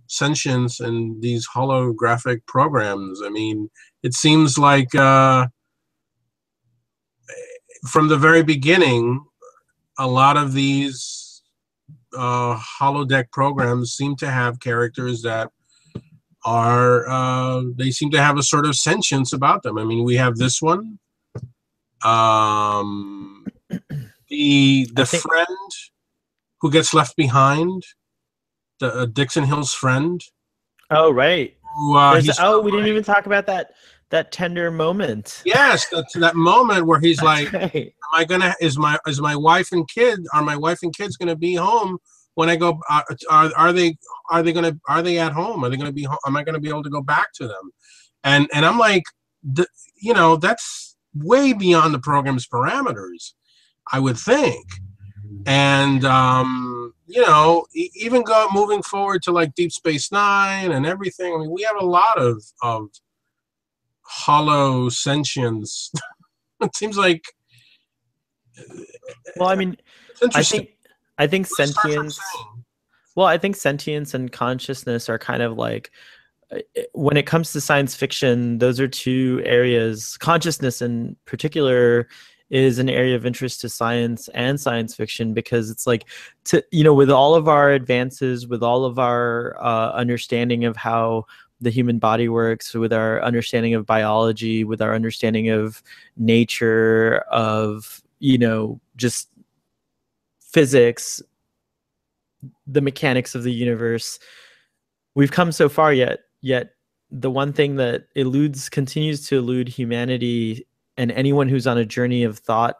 S1: sentience and these holographic programs. I mean, it seems like uh, from the very beginning, a lot of these uh, holodeck programs seem to have characters that are uh, they seem to have a sort of sentience about them. I mean, we have this one, Um, *clears throat* the the
S3: think-
S1: friend who gets left behind, the uh, Dixon Hill's friend.
S3: Oh right.
S1: Who, uh,
S3: oh, we didn't even talk about that that tender moment.
S1: Yes, that's that moment where he's like, *laughs*
S3: right.
S1: "Am I gonna? Is my is my wife and kid? Are my wife and kids gonna be home when I go? Uh, are are they are they gonna are they at home? Are they gonna be? home? Am I gonna be able to go back to them? And and I'm like, the, you know, that's way beyond the program's parameters, I would think. And um, you know, even go moving forward to like Deep Space Nine and everything. I mean, we have a lot of of hollow sentience. *laughs* it seems like
S3: Well, I mean, I think I think sentience. Well, I think sentience and consciousness are kind of like uh, when it comes to science fiction, those are two areas. Consciousness, in particular, is an area of interest to science and science fiction because it's like to you know with all of our advances, with all of our uh, understanding of how the human body works, with our understanding of biology, with our understanding of nature, of you know just physics the mechanics of the universe. We've come so far yet yet the one thing that eludes continues to elude humanity and anyone who's on a journey of thought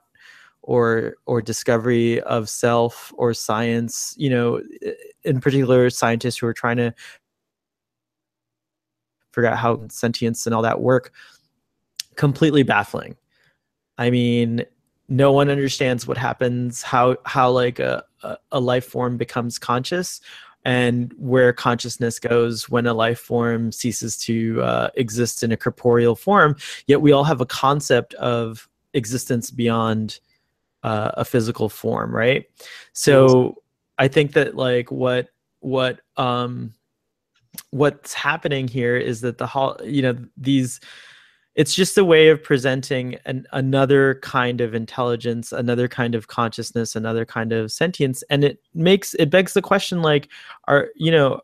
S3: or or discovery of self or science you know in particular scientists who are trying to figure out how sentience and all that work. Completely baffling. I mean no one understands what happens how how like a, a, life form becomes conscious and where consciousness goes when a life form ceases to uh, exist in a corporeal form. Yet we all have a concept of existence beyond uh, a physical form right? So i think that like what what um what's happening here is that the hol- you know these it's just a way of presenting an, another kind of intelligence another kind of consciousness another kind of sentience and it makes it begs the question like are you know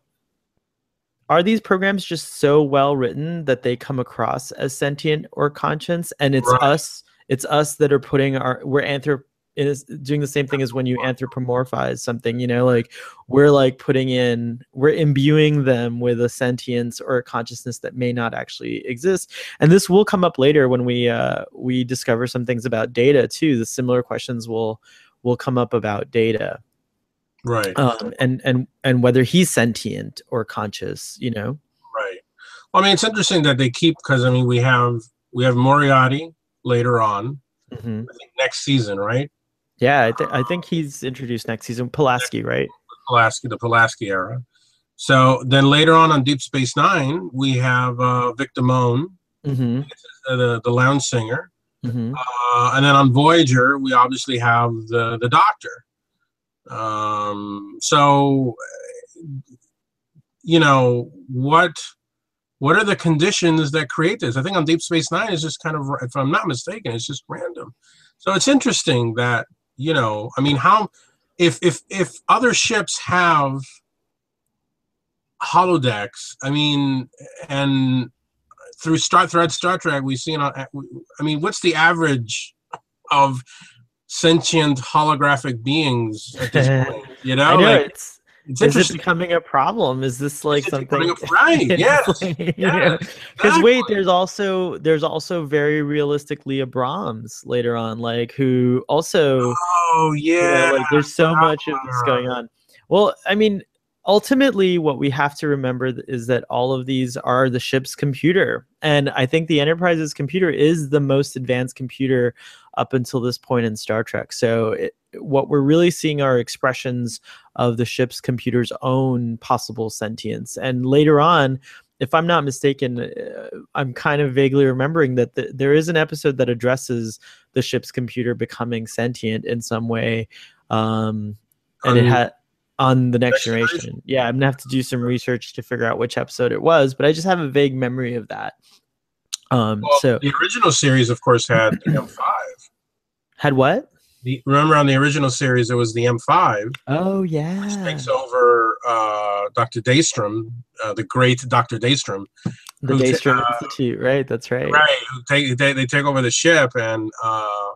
S3: are these programs just so well written that they come across as sentient or conscious and it's
S1: Right.
S3: us it's us that are putting our we're anthrop is doing the same thing as when you anthropomorphize something you know like we're like putting in we're imbuing them with a sentience or a consciousness that may not actually exist and this will come up later when we uh we discover some things about data too the similar questions will will come up about data
S1: Right,
S3: um and and and whether he's sentient or conscious you know
S1: right. Well, I mean, it's interesting that they keep because I mean, we have we have Moriarty later on,
S3: Mhm.
S1: I think next season, right?
S3: Yeah I, th- I think he's introduced next season pulaski right
S1: Pulaski, the Pulaski era. So then later on on Deep Space Nine, we have uh, Vic Damone,
S3: mm-hmm.
S1: the the lounge singer,
S3: Mm-hmm.
S1: uh, and then on Voyager, we obviously have the the Doctor. Um, so, you know what? What are the conditions that create this? I think on Deep Space Nine is just kind of, if I'm not mistaken, it's just random. So it's interesting that you know, I mean, how if if if other ships have holodecks, I mean, and through Star throughout Star Trek, we've seen. uh, I mean, what's the average of sentient holographic beings at this *laughs* point? You know,
S3: I know
S1: like,
S3: it's
S1: it's
S3: is it becoming a problem? Is this like
S1: it
S3: something?
S1: a- right, *laughs* yes, *laughs* yes,
S3: Because wait,
S1: exactly.
S3: there's also there's also very realistic Leah Brahms later on, like who also
S1: Oh
S3: you
S1: yeah,
S3: know, like there's so much of this going uh-huh. on. Well, I mean, ultimately, what we have to remember is that all of these are the ship's computer, and I think the Enterprise's computer is the most advanced computer up until this point in Star Trek. So, it, what we're really seeing are expressions of the ship's computer's own possible sentience, and later on. If I'm not mistaken, uh, I'm kind of vaguely remembering that the, there is an episode that addresses the ship's computer becoming sentient in some way um and it had on the next generation. Yeah i'm gonna have to do some research to figure out which episode it was but i just have a vague memory of that um
S1: Well,
S3: so
S1: the original series, of course, had M5.
S3: had what
S1: the remember on the original series it was the M5
S3: Oh
S1: which
S3: yeah.
S1: takes over uh, Dr. Daystrom, uh, the great Dr. Daystrom,
S3: The Daystrom
S1: uh,
S3: Institute, right? That's right.
S1: right? They, they take over the ship and uh,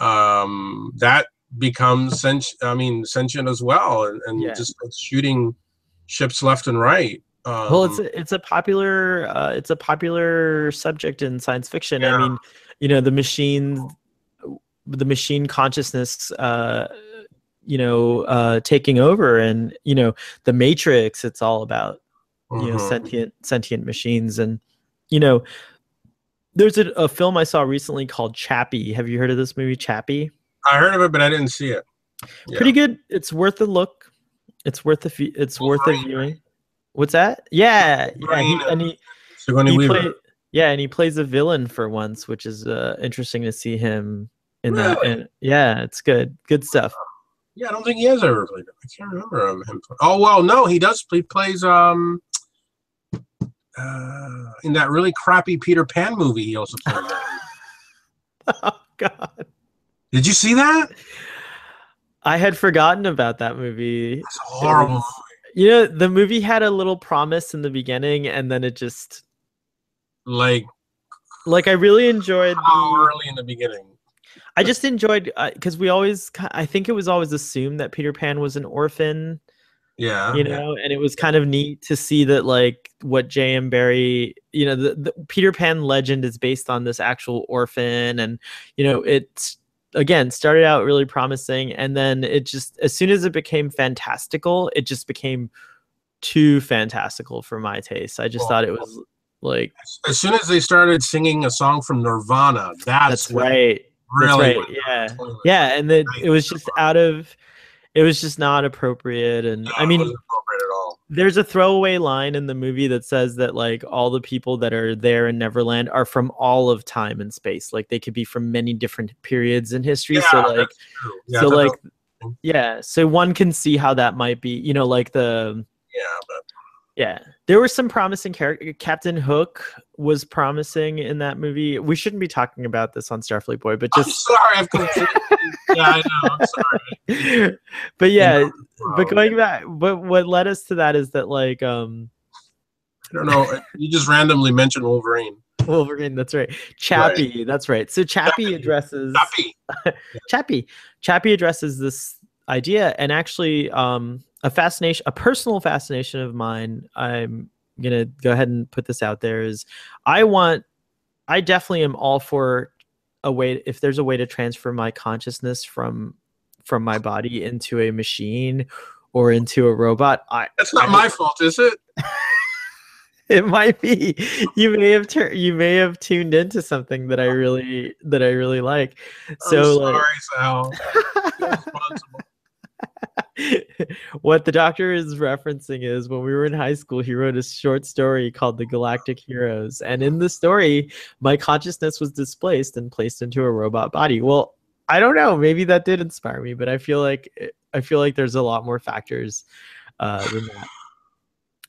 S1: um, that becomes sentient. I mean sentient as well, and, and
S3: Yeah.
S1: just starts shooting ships left and right. Um,
S3: well it's a, it's a popular uh, it's a popular subject in science fiction i mean you know the machine the machine consciousness uh you know uh taking over and you know the matrix it's all about you know
S1: mhm.
S3: sentient sentient machines and you know there's a, a film i saw recently called chappie have you heard of this movie chappie
S1: I heard of it, but I didn't see it. Yeah.
S3: pretty good it's worth a look it's worth a fe- it's worth a viewing what's that yeah yeah he, and he he play, yeah, and he plays a villain for once, which is uh, interesting to see him in that. And yeah, it's good, good stuff.
S1: Yeah, I don't think he has ever played it. I can't remember him. play- Oh well, no, he does. He plays um uh, in that really crappy Peter Pan movie. He also played. *laughs*
S3: oh God,
S1: Did you see that?
S3: I had forgotten about that movie.
S1: It's a horrible.
S3: was- You know, the movie had a little promise in the beginning, and then it just
S1: Like
S3: like I really enjoyed.
S1: how
S3: The,
S1: early in the beginning.
S3: I just enjoyed uh, because we always, I think it was always assumed that Peter Pan was an orphan.
S1: Yeah.
S3: you
S1: yeah.
S3: know and it was kind of neat to see that like what j.m Barrie you know the, the peter pan legend is based on this actual orphan and you know it's again started out really promising and then it just as soon as it became fantastical it just became too fantastical for my taste i just
S1: Well,
S3: thought it was like
S1: As soon as they started singing a song from Nirvana, that's,
S3: that's right
S1: Really.
S3: right, yeah.
S1: the
S3: yeah and then it was just out of it was just not appropriate and
S1: No,
S3: i mean
S1: appropriate at all.
S3: there's a throwaway line in the movie that says that like all the people that are there in Neverland are from all of time and space. Like they could be from many different periods in history.
S1: Yeah,
S3: so like.
S1: Yeah,
S3: so like yeah, so one can see how that might be, you know, like the
S1: yeah, but
S3: yeah. There were some promising character Captain Hook was promising in that movie. We shouldn't be talking about this on Starfleet Boy, but
S1: I'm
S3: just
S1: sorry. I've completely. *laughs* yeah, I know. I'm sorry. *laughs*
S3: but yeah,
S1: know,
S3: but going back but what led us to that is that like um
S1: I don't know. You just randomly mentioned Wolverine.
S3: Wolverine, that's right. Chappie, that's right. So Chappie
S1: Chappie.
S3: addresses
S1: Duffy. *laughs*
S3: Chappie. Chappie addresses this idea and actually um a fascination a personal fascination of mine, I'm gonna go ahead and put this out there is I want I definitely am all for a way if there's a way to transfer my consciousness from from my body into a machine or into a robot. I
S1: That's not
S3: I-
S1: my fault, is it? *laughs*
S3: it might be you may have tur- you may have tuned into something that i really that i really like so
S1: I'm
S3: like,
S1: sorry, Sal. *laughs* *laughs*
S3: What the doctor is referencing is when we were in high school he wrote a short story called the galactic heroes. And in the story my consciousness was displaced and placed into a robot body. Well i don't know. Maybe that did inspire me but i feel like i feel like there's a lot more factors uh, than that.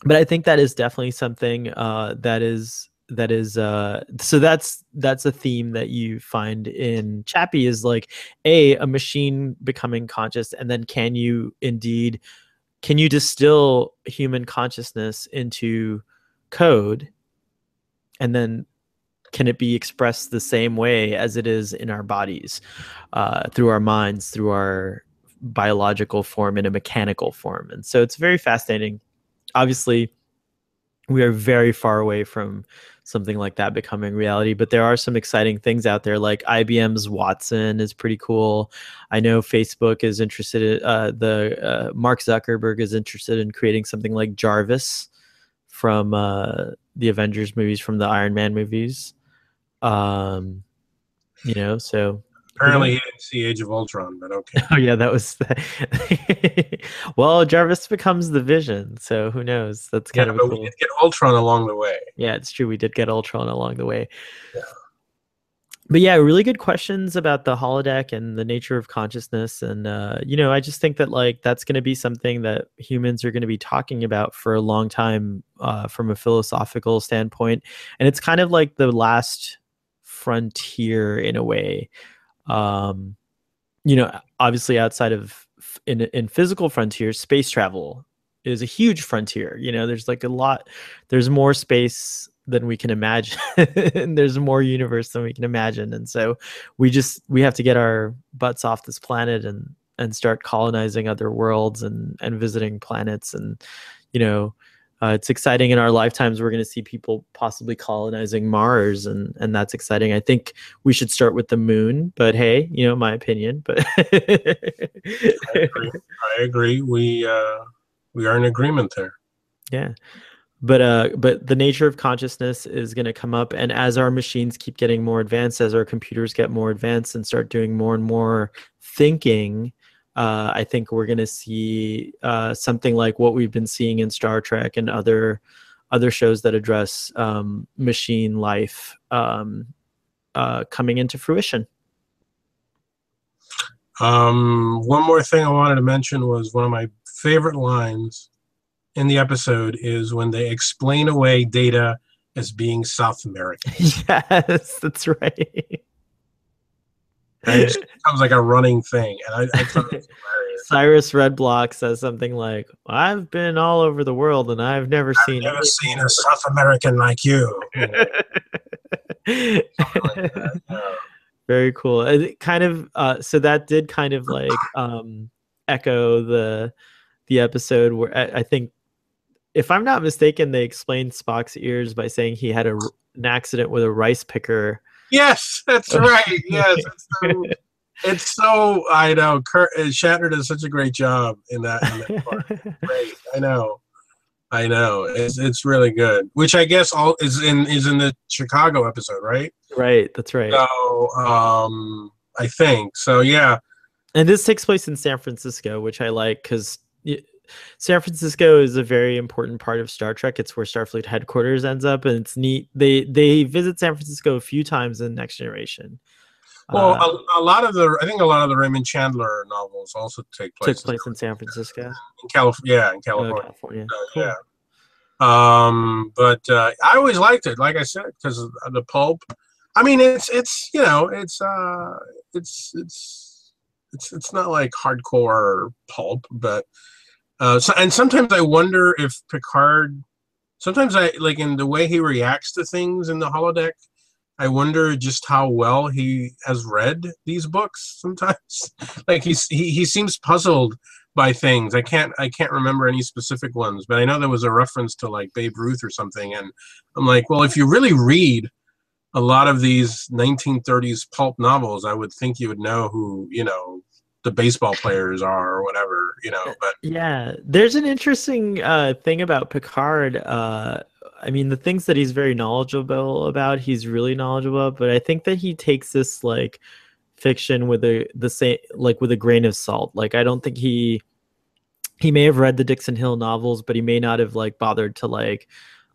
S3: But i think that is definitely something uh, that is that is uh so that's that's a theme that you find in chappie is like a a machine becoming conscious and then can you indeed can you distill human consciousness into code? And then can it be expressed the same way as it is in our bodies uh, through our minds through our biological form in a mechanical form? And so it's very fascinating. Obviously we are very far away from something like that becoming reality but there are some exciting things out there like ibm's watson is pretty cool. I know facebook is interested in uh, the uh, mark zuckerberg is interested in creating something like jarvis from uh, the avengers movies from the iron man movies. Um you know so
S1: Apparently, he didn't see Age of Ultron, but okay. *laughs*
S3: oh yeah that was *laughs* well jarvis becomes the vision so who knows that's
S1: Yeah,
S3: kind
S1: but
S3: of
S1: we
S3: cool
S1: did get Ultron along the way.
S3: yeah, it's true. We did get Ultron along the way.
S1: Yeah.
S3: But yeah, really good questions about the holodeck and the nature of consciousness. And, uh, you know, I just think that, like, that's going to be something that humans are going to be talking about for a long time uh, from a philosophical standpoint. And it's kind of like the last frontier in a way. Um, you know, obviously outside of in in physical frontiers, space travel is a huge frontier. You know, there's like a lot. There's more space than we can imagine. *laughs* and there's more universe than we can imagine. And so we just we have to get our butts off this planet and and start colonizing other worlds and and visiting planets and you know uh, it's exciting in our lifetimes we're going to see people possibly colonizing mars and and that's exciting i think we should start with the moon but hey you know my opinion but
S1: I agree. I agree. We uh, we are in agreement there.
S3: yeah but uh but the nature of consciousness is going to come up and as our machines keep getting more advanced as our computers get more advanced and start doing more and more thinking uh, I think we're going to see uh, something like what we've been seeing in Star Trek and other other shows that address um, machine life um, uh, coming into fruition.
S1: Um, one more thing I wanted to mention was one of my favorite lines in the episode is when they explain away data as being South American. *laughs*
S3: yes, that's right.
S1: It just becomes like a running thing, and I, I thought it.
S3: Cyrus Redblock says something like, "I've been all over the world and I've never
S1: I've
S3: seen."
S1: never seen a South American like you. you know, like *laughs* yeah.
S3: Very cool. It kind of uh, so that did kind of like *clears throat* um, echo the the episode where I, I think, if I'm not mistaken, they explained Spock's ears by saying he had a, an accident with a rice picker.
S1: Yes, that's right. Yes, it's so, it's so I know. Kurt uh, Shatner does such a great job in that. In that part. *laughs* Great, I know, I know. It's it's really good. Which I guess all is in is in the Chicago episode, right?
S3: right, that's right.
S1: So um, I think so. Yeah,
S3: and this takes place in San Francisco, which I like because San Francisco is a very important part of Star Trek. It's where Starfleet headquarters ends up, and it's neat. They they visit San Francisco a few times in Next Generation.
S1: Well,
S3: Uh,
S1: a, a lot of the I think a lot of the Raymond Chandler novels also take place
S3: took place in San Francisco,
S1: in California. Yeah, in
S3: Oh,
S1: California.
S3: California.
S1: Uh,
S3: Cool.
S1: Yeah. Um, but uh, I always liked it, like I said, because of the pulp. I mean, it's it's you know it's uh it's it's it's it's not like hardcore pulp, but uh, so, and sometimes I wonder if Picard. Sometimes I like in the way he reacts to things in the holodeck. I wonder just how well he has read these books. Sometimes, *laughs* like he's he, he seems puzzled by things. I can't I can't remember any specific ones, but I know there was a reference to like Babe Ruth or something, and I'm like, well, if you really read a lot of these 1930s pulp novels, I would think you would know who you know the baseball players are or whatever, you know. But
S3: Yeah, there's an interesting uh, thing about Picard. Uh, I mean, the things that he's very knowledgeable about, he's really knowledgeable about. But I think that he takes this like fiction with a the same like with a grain of salt. Like I don't think he he may have read the Dixon Hill novels, but he may not have like bothered to like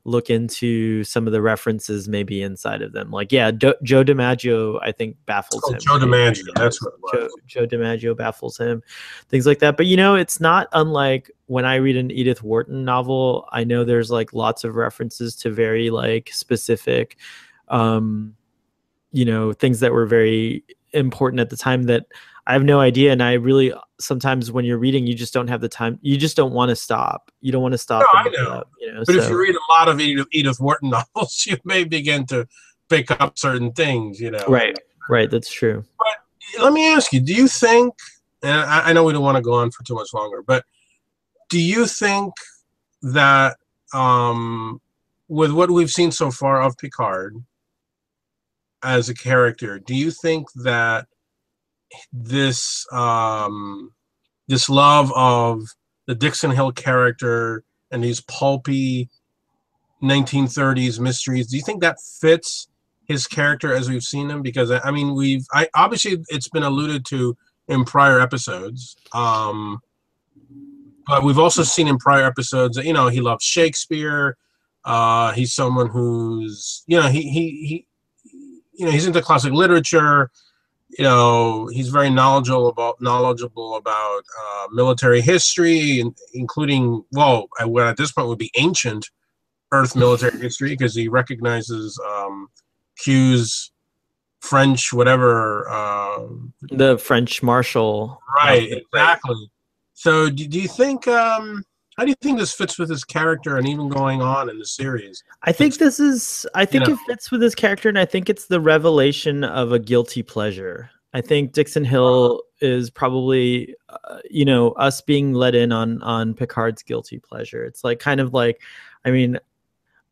S3: look into some of the references maybe inside of them. Like yeah, Do- Joe DiMaggio I think baffles
S1: oh,
S3: him.
S1: Joe DiMaggio,
S3: Yeah,
S1: that's what.
S3: Joe, Joe DiMaggio baffles him, things like that. But you know, it's not unlike when I read an Edith Wharton novel. I know there's like lots of references to very like specific, um, you know, things that were very important at the time that I have no idea. And I really sometimes when you're reading, you just don't have the time. You just don't want to stop. You don't want to stop.
S1: No, I know.
S3: up, you know,
S1: But if you read a lot of Edith, Edith Wharton *laughs* novels, you may begin to pick up certain things, you know.
S3: right, right, that's true.
S1: But let me ask you do you think and I, I know we don't want to go on for too much longer but do you think that um with what we've seen so far of picard as a character do you think that this um this love of the dixon hill character and these pulpy 1930s mysteries do you think that fits his character as we've seen him? Because I mean we've I obviously it's been alluded to in prior episodes um but we've also seen in prior episodes that you know he loves Shakespeare uh he's someone who's you know he he, he you know he's into classic literature you know he's very knowledgeable about knowledgeable about uh, military history including well I- what at this point would be ancient earth military history because he recognizes um Q's French whatever. Uh,
S3: The French marshal.
S1: right, exactly. So, do, do you think? Um, how do you think this fits with his character and even going on in the series?
S3: I think this is. I think
S1: know.
S3: it fits with his character, and I think it's the revelation of a guilty pleasure. I think Dixon Hill is probably, uh, you know, us being let in on on Picard's guilty pleasure. It's like kind of like, I mean,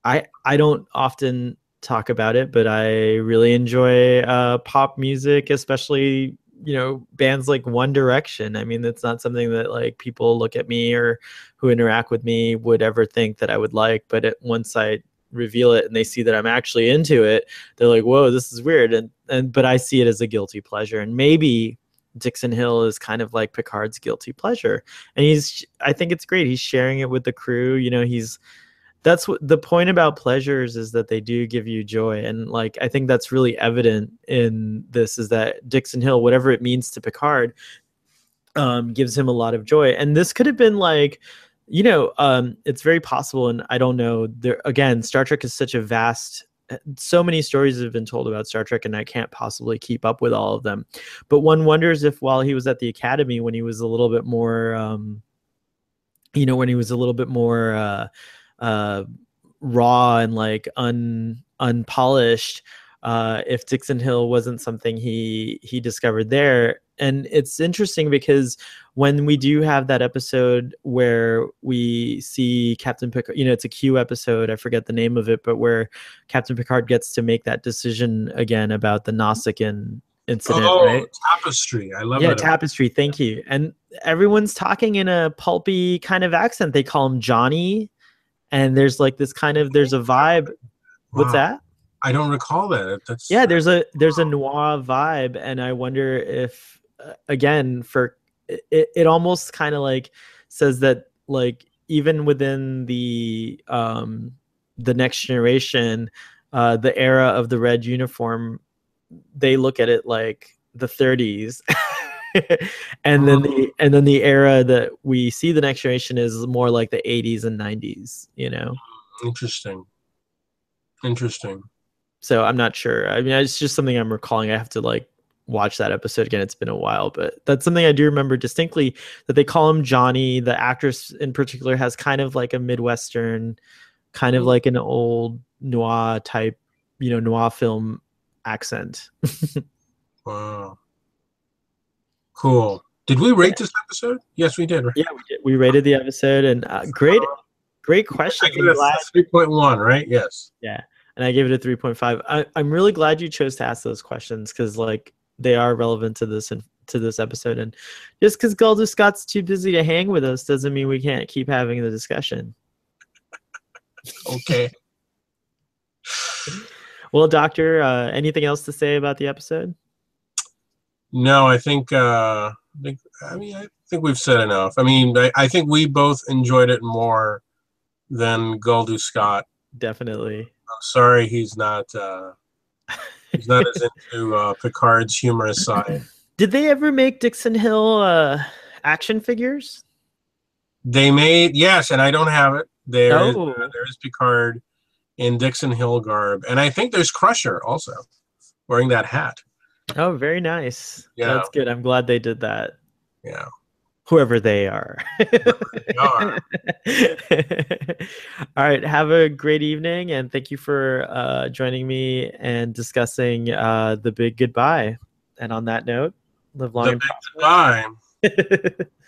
S3: I I don't often talk about it, but I really enjoy uh, pop music, especially you know bands like One Direction. I mean, it's not something that like people look at me or who interact with me would ever think that I would like, but it, once I reveal it and they see that I'm actually into it, they're like, "Whoa, this is weird." And and but I see it as a guilty pleasure, and maybe Dixon Hill is kind of like Picard's guilty pleasure, and he's I think it's great. He's sharing it with the crew. You know, he's that's what the point about pleasures is that they do give you joy and like i think that's really evident in this is that dixon hill whatever it means to picard um, gives him a lot of joy. And this could have been like you know um, it's very possible and i don't know there again star trek is such a vast so many stories have been told about star trek and i can't possibly keep up with all of them. But one wonders if while he was at the academy when he was a little bit more um, you know when he was a little bit more uh, uh, raw and like un unpolished uh, if Dixon Hill wasn't something he he discovered there. And it's interesting because when we do have that episode where we see Captain Picard, you know, it's a Q episode. I forget the name of it, but where Captain Picard gets to make that decision again about the Nausicaan incident,
S1: oh,
S3: right?
S1: Tapestry. I love
S3: it.
S1: yeah,
S3: tapestry. Thank you. And everyone's talking in a pulpy kind of accent. They call him Johnny, and there's like this kind of there's a vibe. What's
S1: Wow.
S3: that?
S1: I don't recall that. That's
S3: Yeah, there's a there's a noir vibe, and I wonder if uh, again for it, it almost kind of like says that like even within the um the next generation, uh, the era of the red uniform, they look at it like the 30s. *laughs* *laughs* and then the and then the era that we see the next generation is more like the 80s and 90s you know?
S1: Hmm, interesting. Interesting.
S3: so i'm not sure. I mean it's just something i'm recalling. I have to like watch that episode again. It's been a while but that's something i do remember distinctly that they call him johnny. The actress in particular has kind of like a midwestern kind of hmm. like an old noir type you know noir film accent. *laughs*
S1: Wow. Cool. Did we rate this episode? Yes, we did. Right?
S3: yeah we, did. we rated the episode and uh, great great
S1: I
S3: question
S1: three point one, right? Yes.
S3: Yeah, and I gave it a 3.5. I, I'm really glad you chose to ask those questions because like they are relevant to this and to this episode. And just because Galder Scott's too busy to hang with us doesn't mean we can't keep having the discussion.
S1: Okay. *laughs*
S3: Well, Doctor, uh, anything else to say about the episode?
S1: No, I think. Uh, I think. I mean, I think we've said enough. I mean, I, I think we both enjoyed it more than Guldu Scott.
S3: Definitely.
S1: I'm sorry, he's not. Uh, he's not as *laughs* into uh, Picard's humorous side.
S3: Did they ever make Dixon Hill uh, action figures?
S1: They made yes, and I don't have it. There is
S3: Oh.
S1: uh, there is Picard in Dixon Hill garb, and I think there's Crusher also wearing that hat.
S3: Oh, very nice.
S1: Yeah.
S3: That's good. I'm glad they did that.
S1: Yeah,
S3: Whoever they are.
S1: they *laughs* are.
S3: All right. Have a great evening, and thank you for uh, joining me and discussing uh, the big goodbye. And on that note, live long
S1: The
S3: and prosper. *laughs*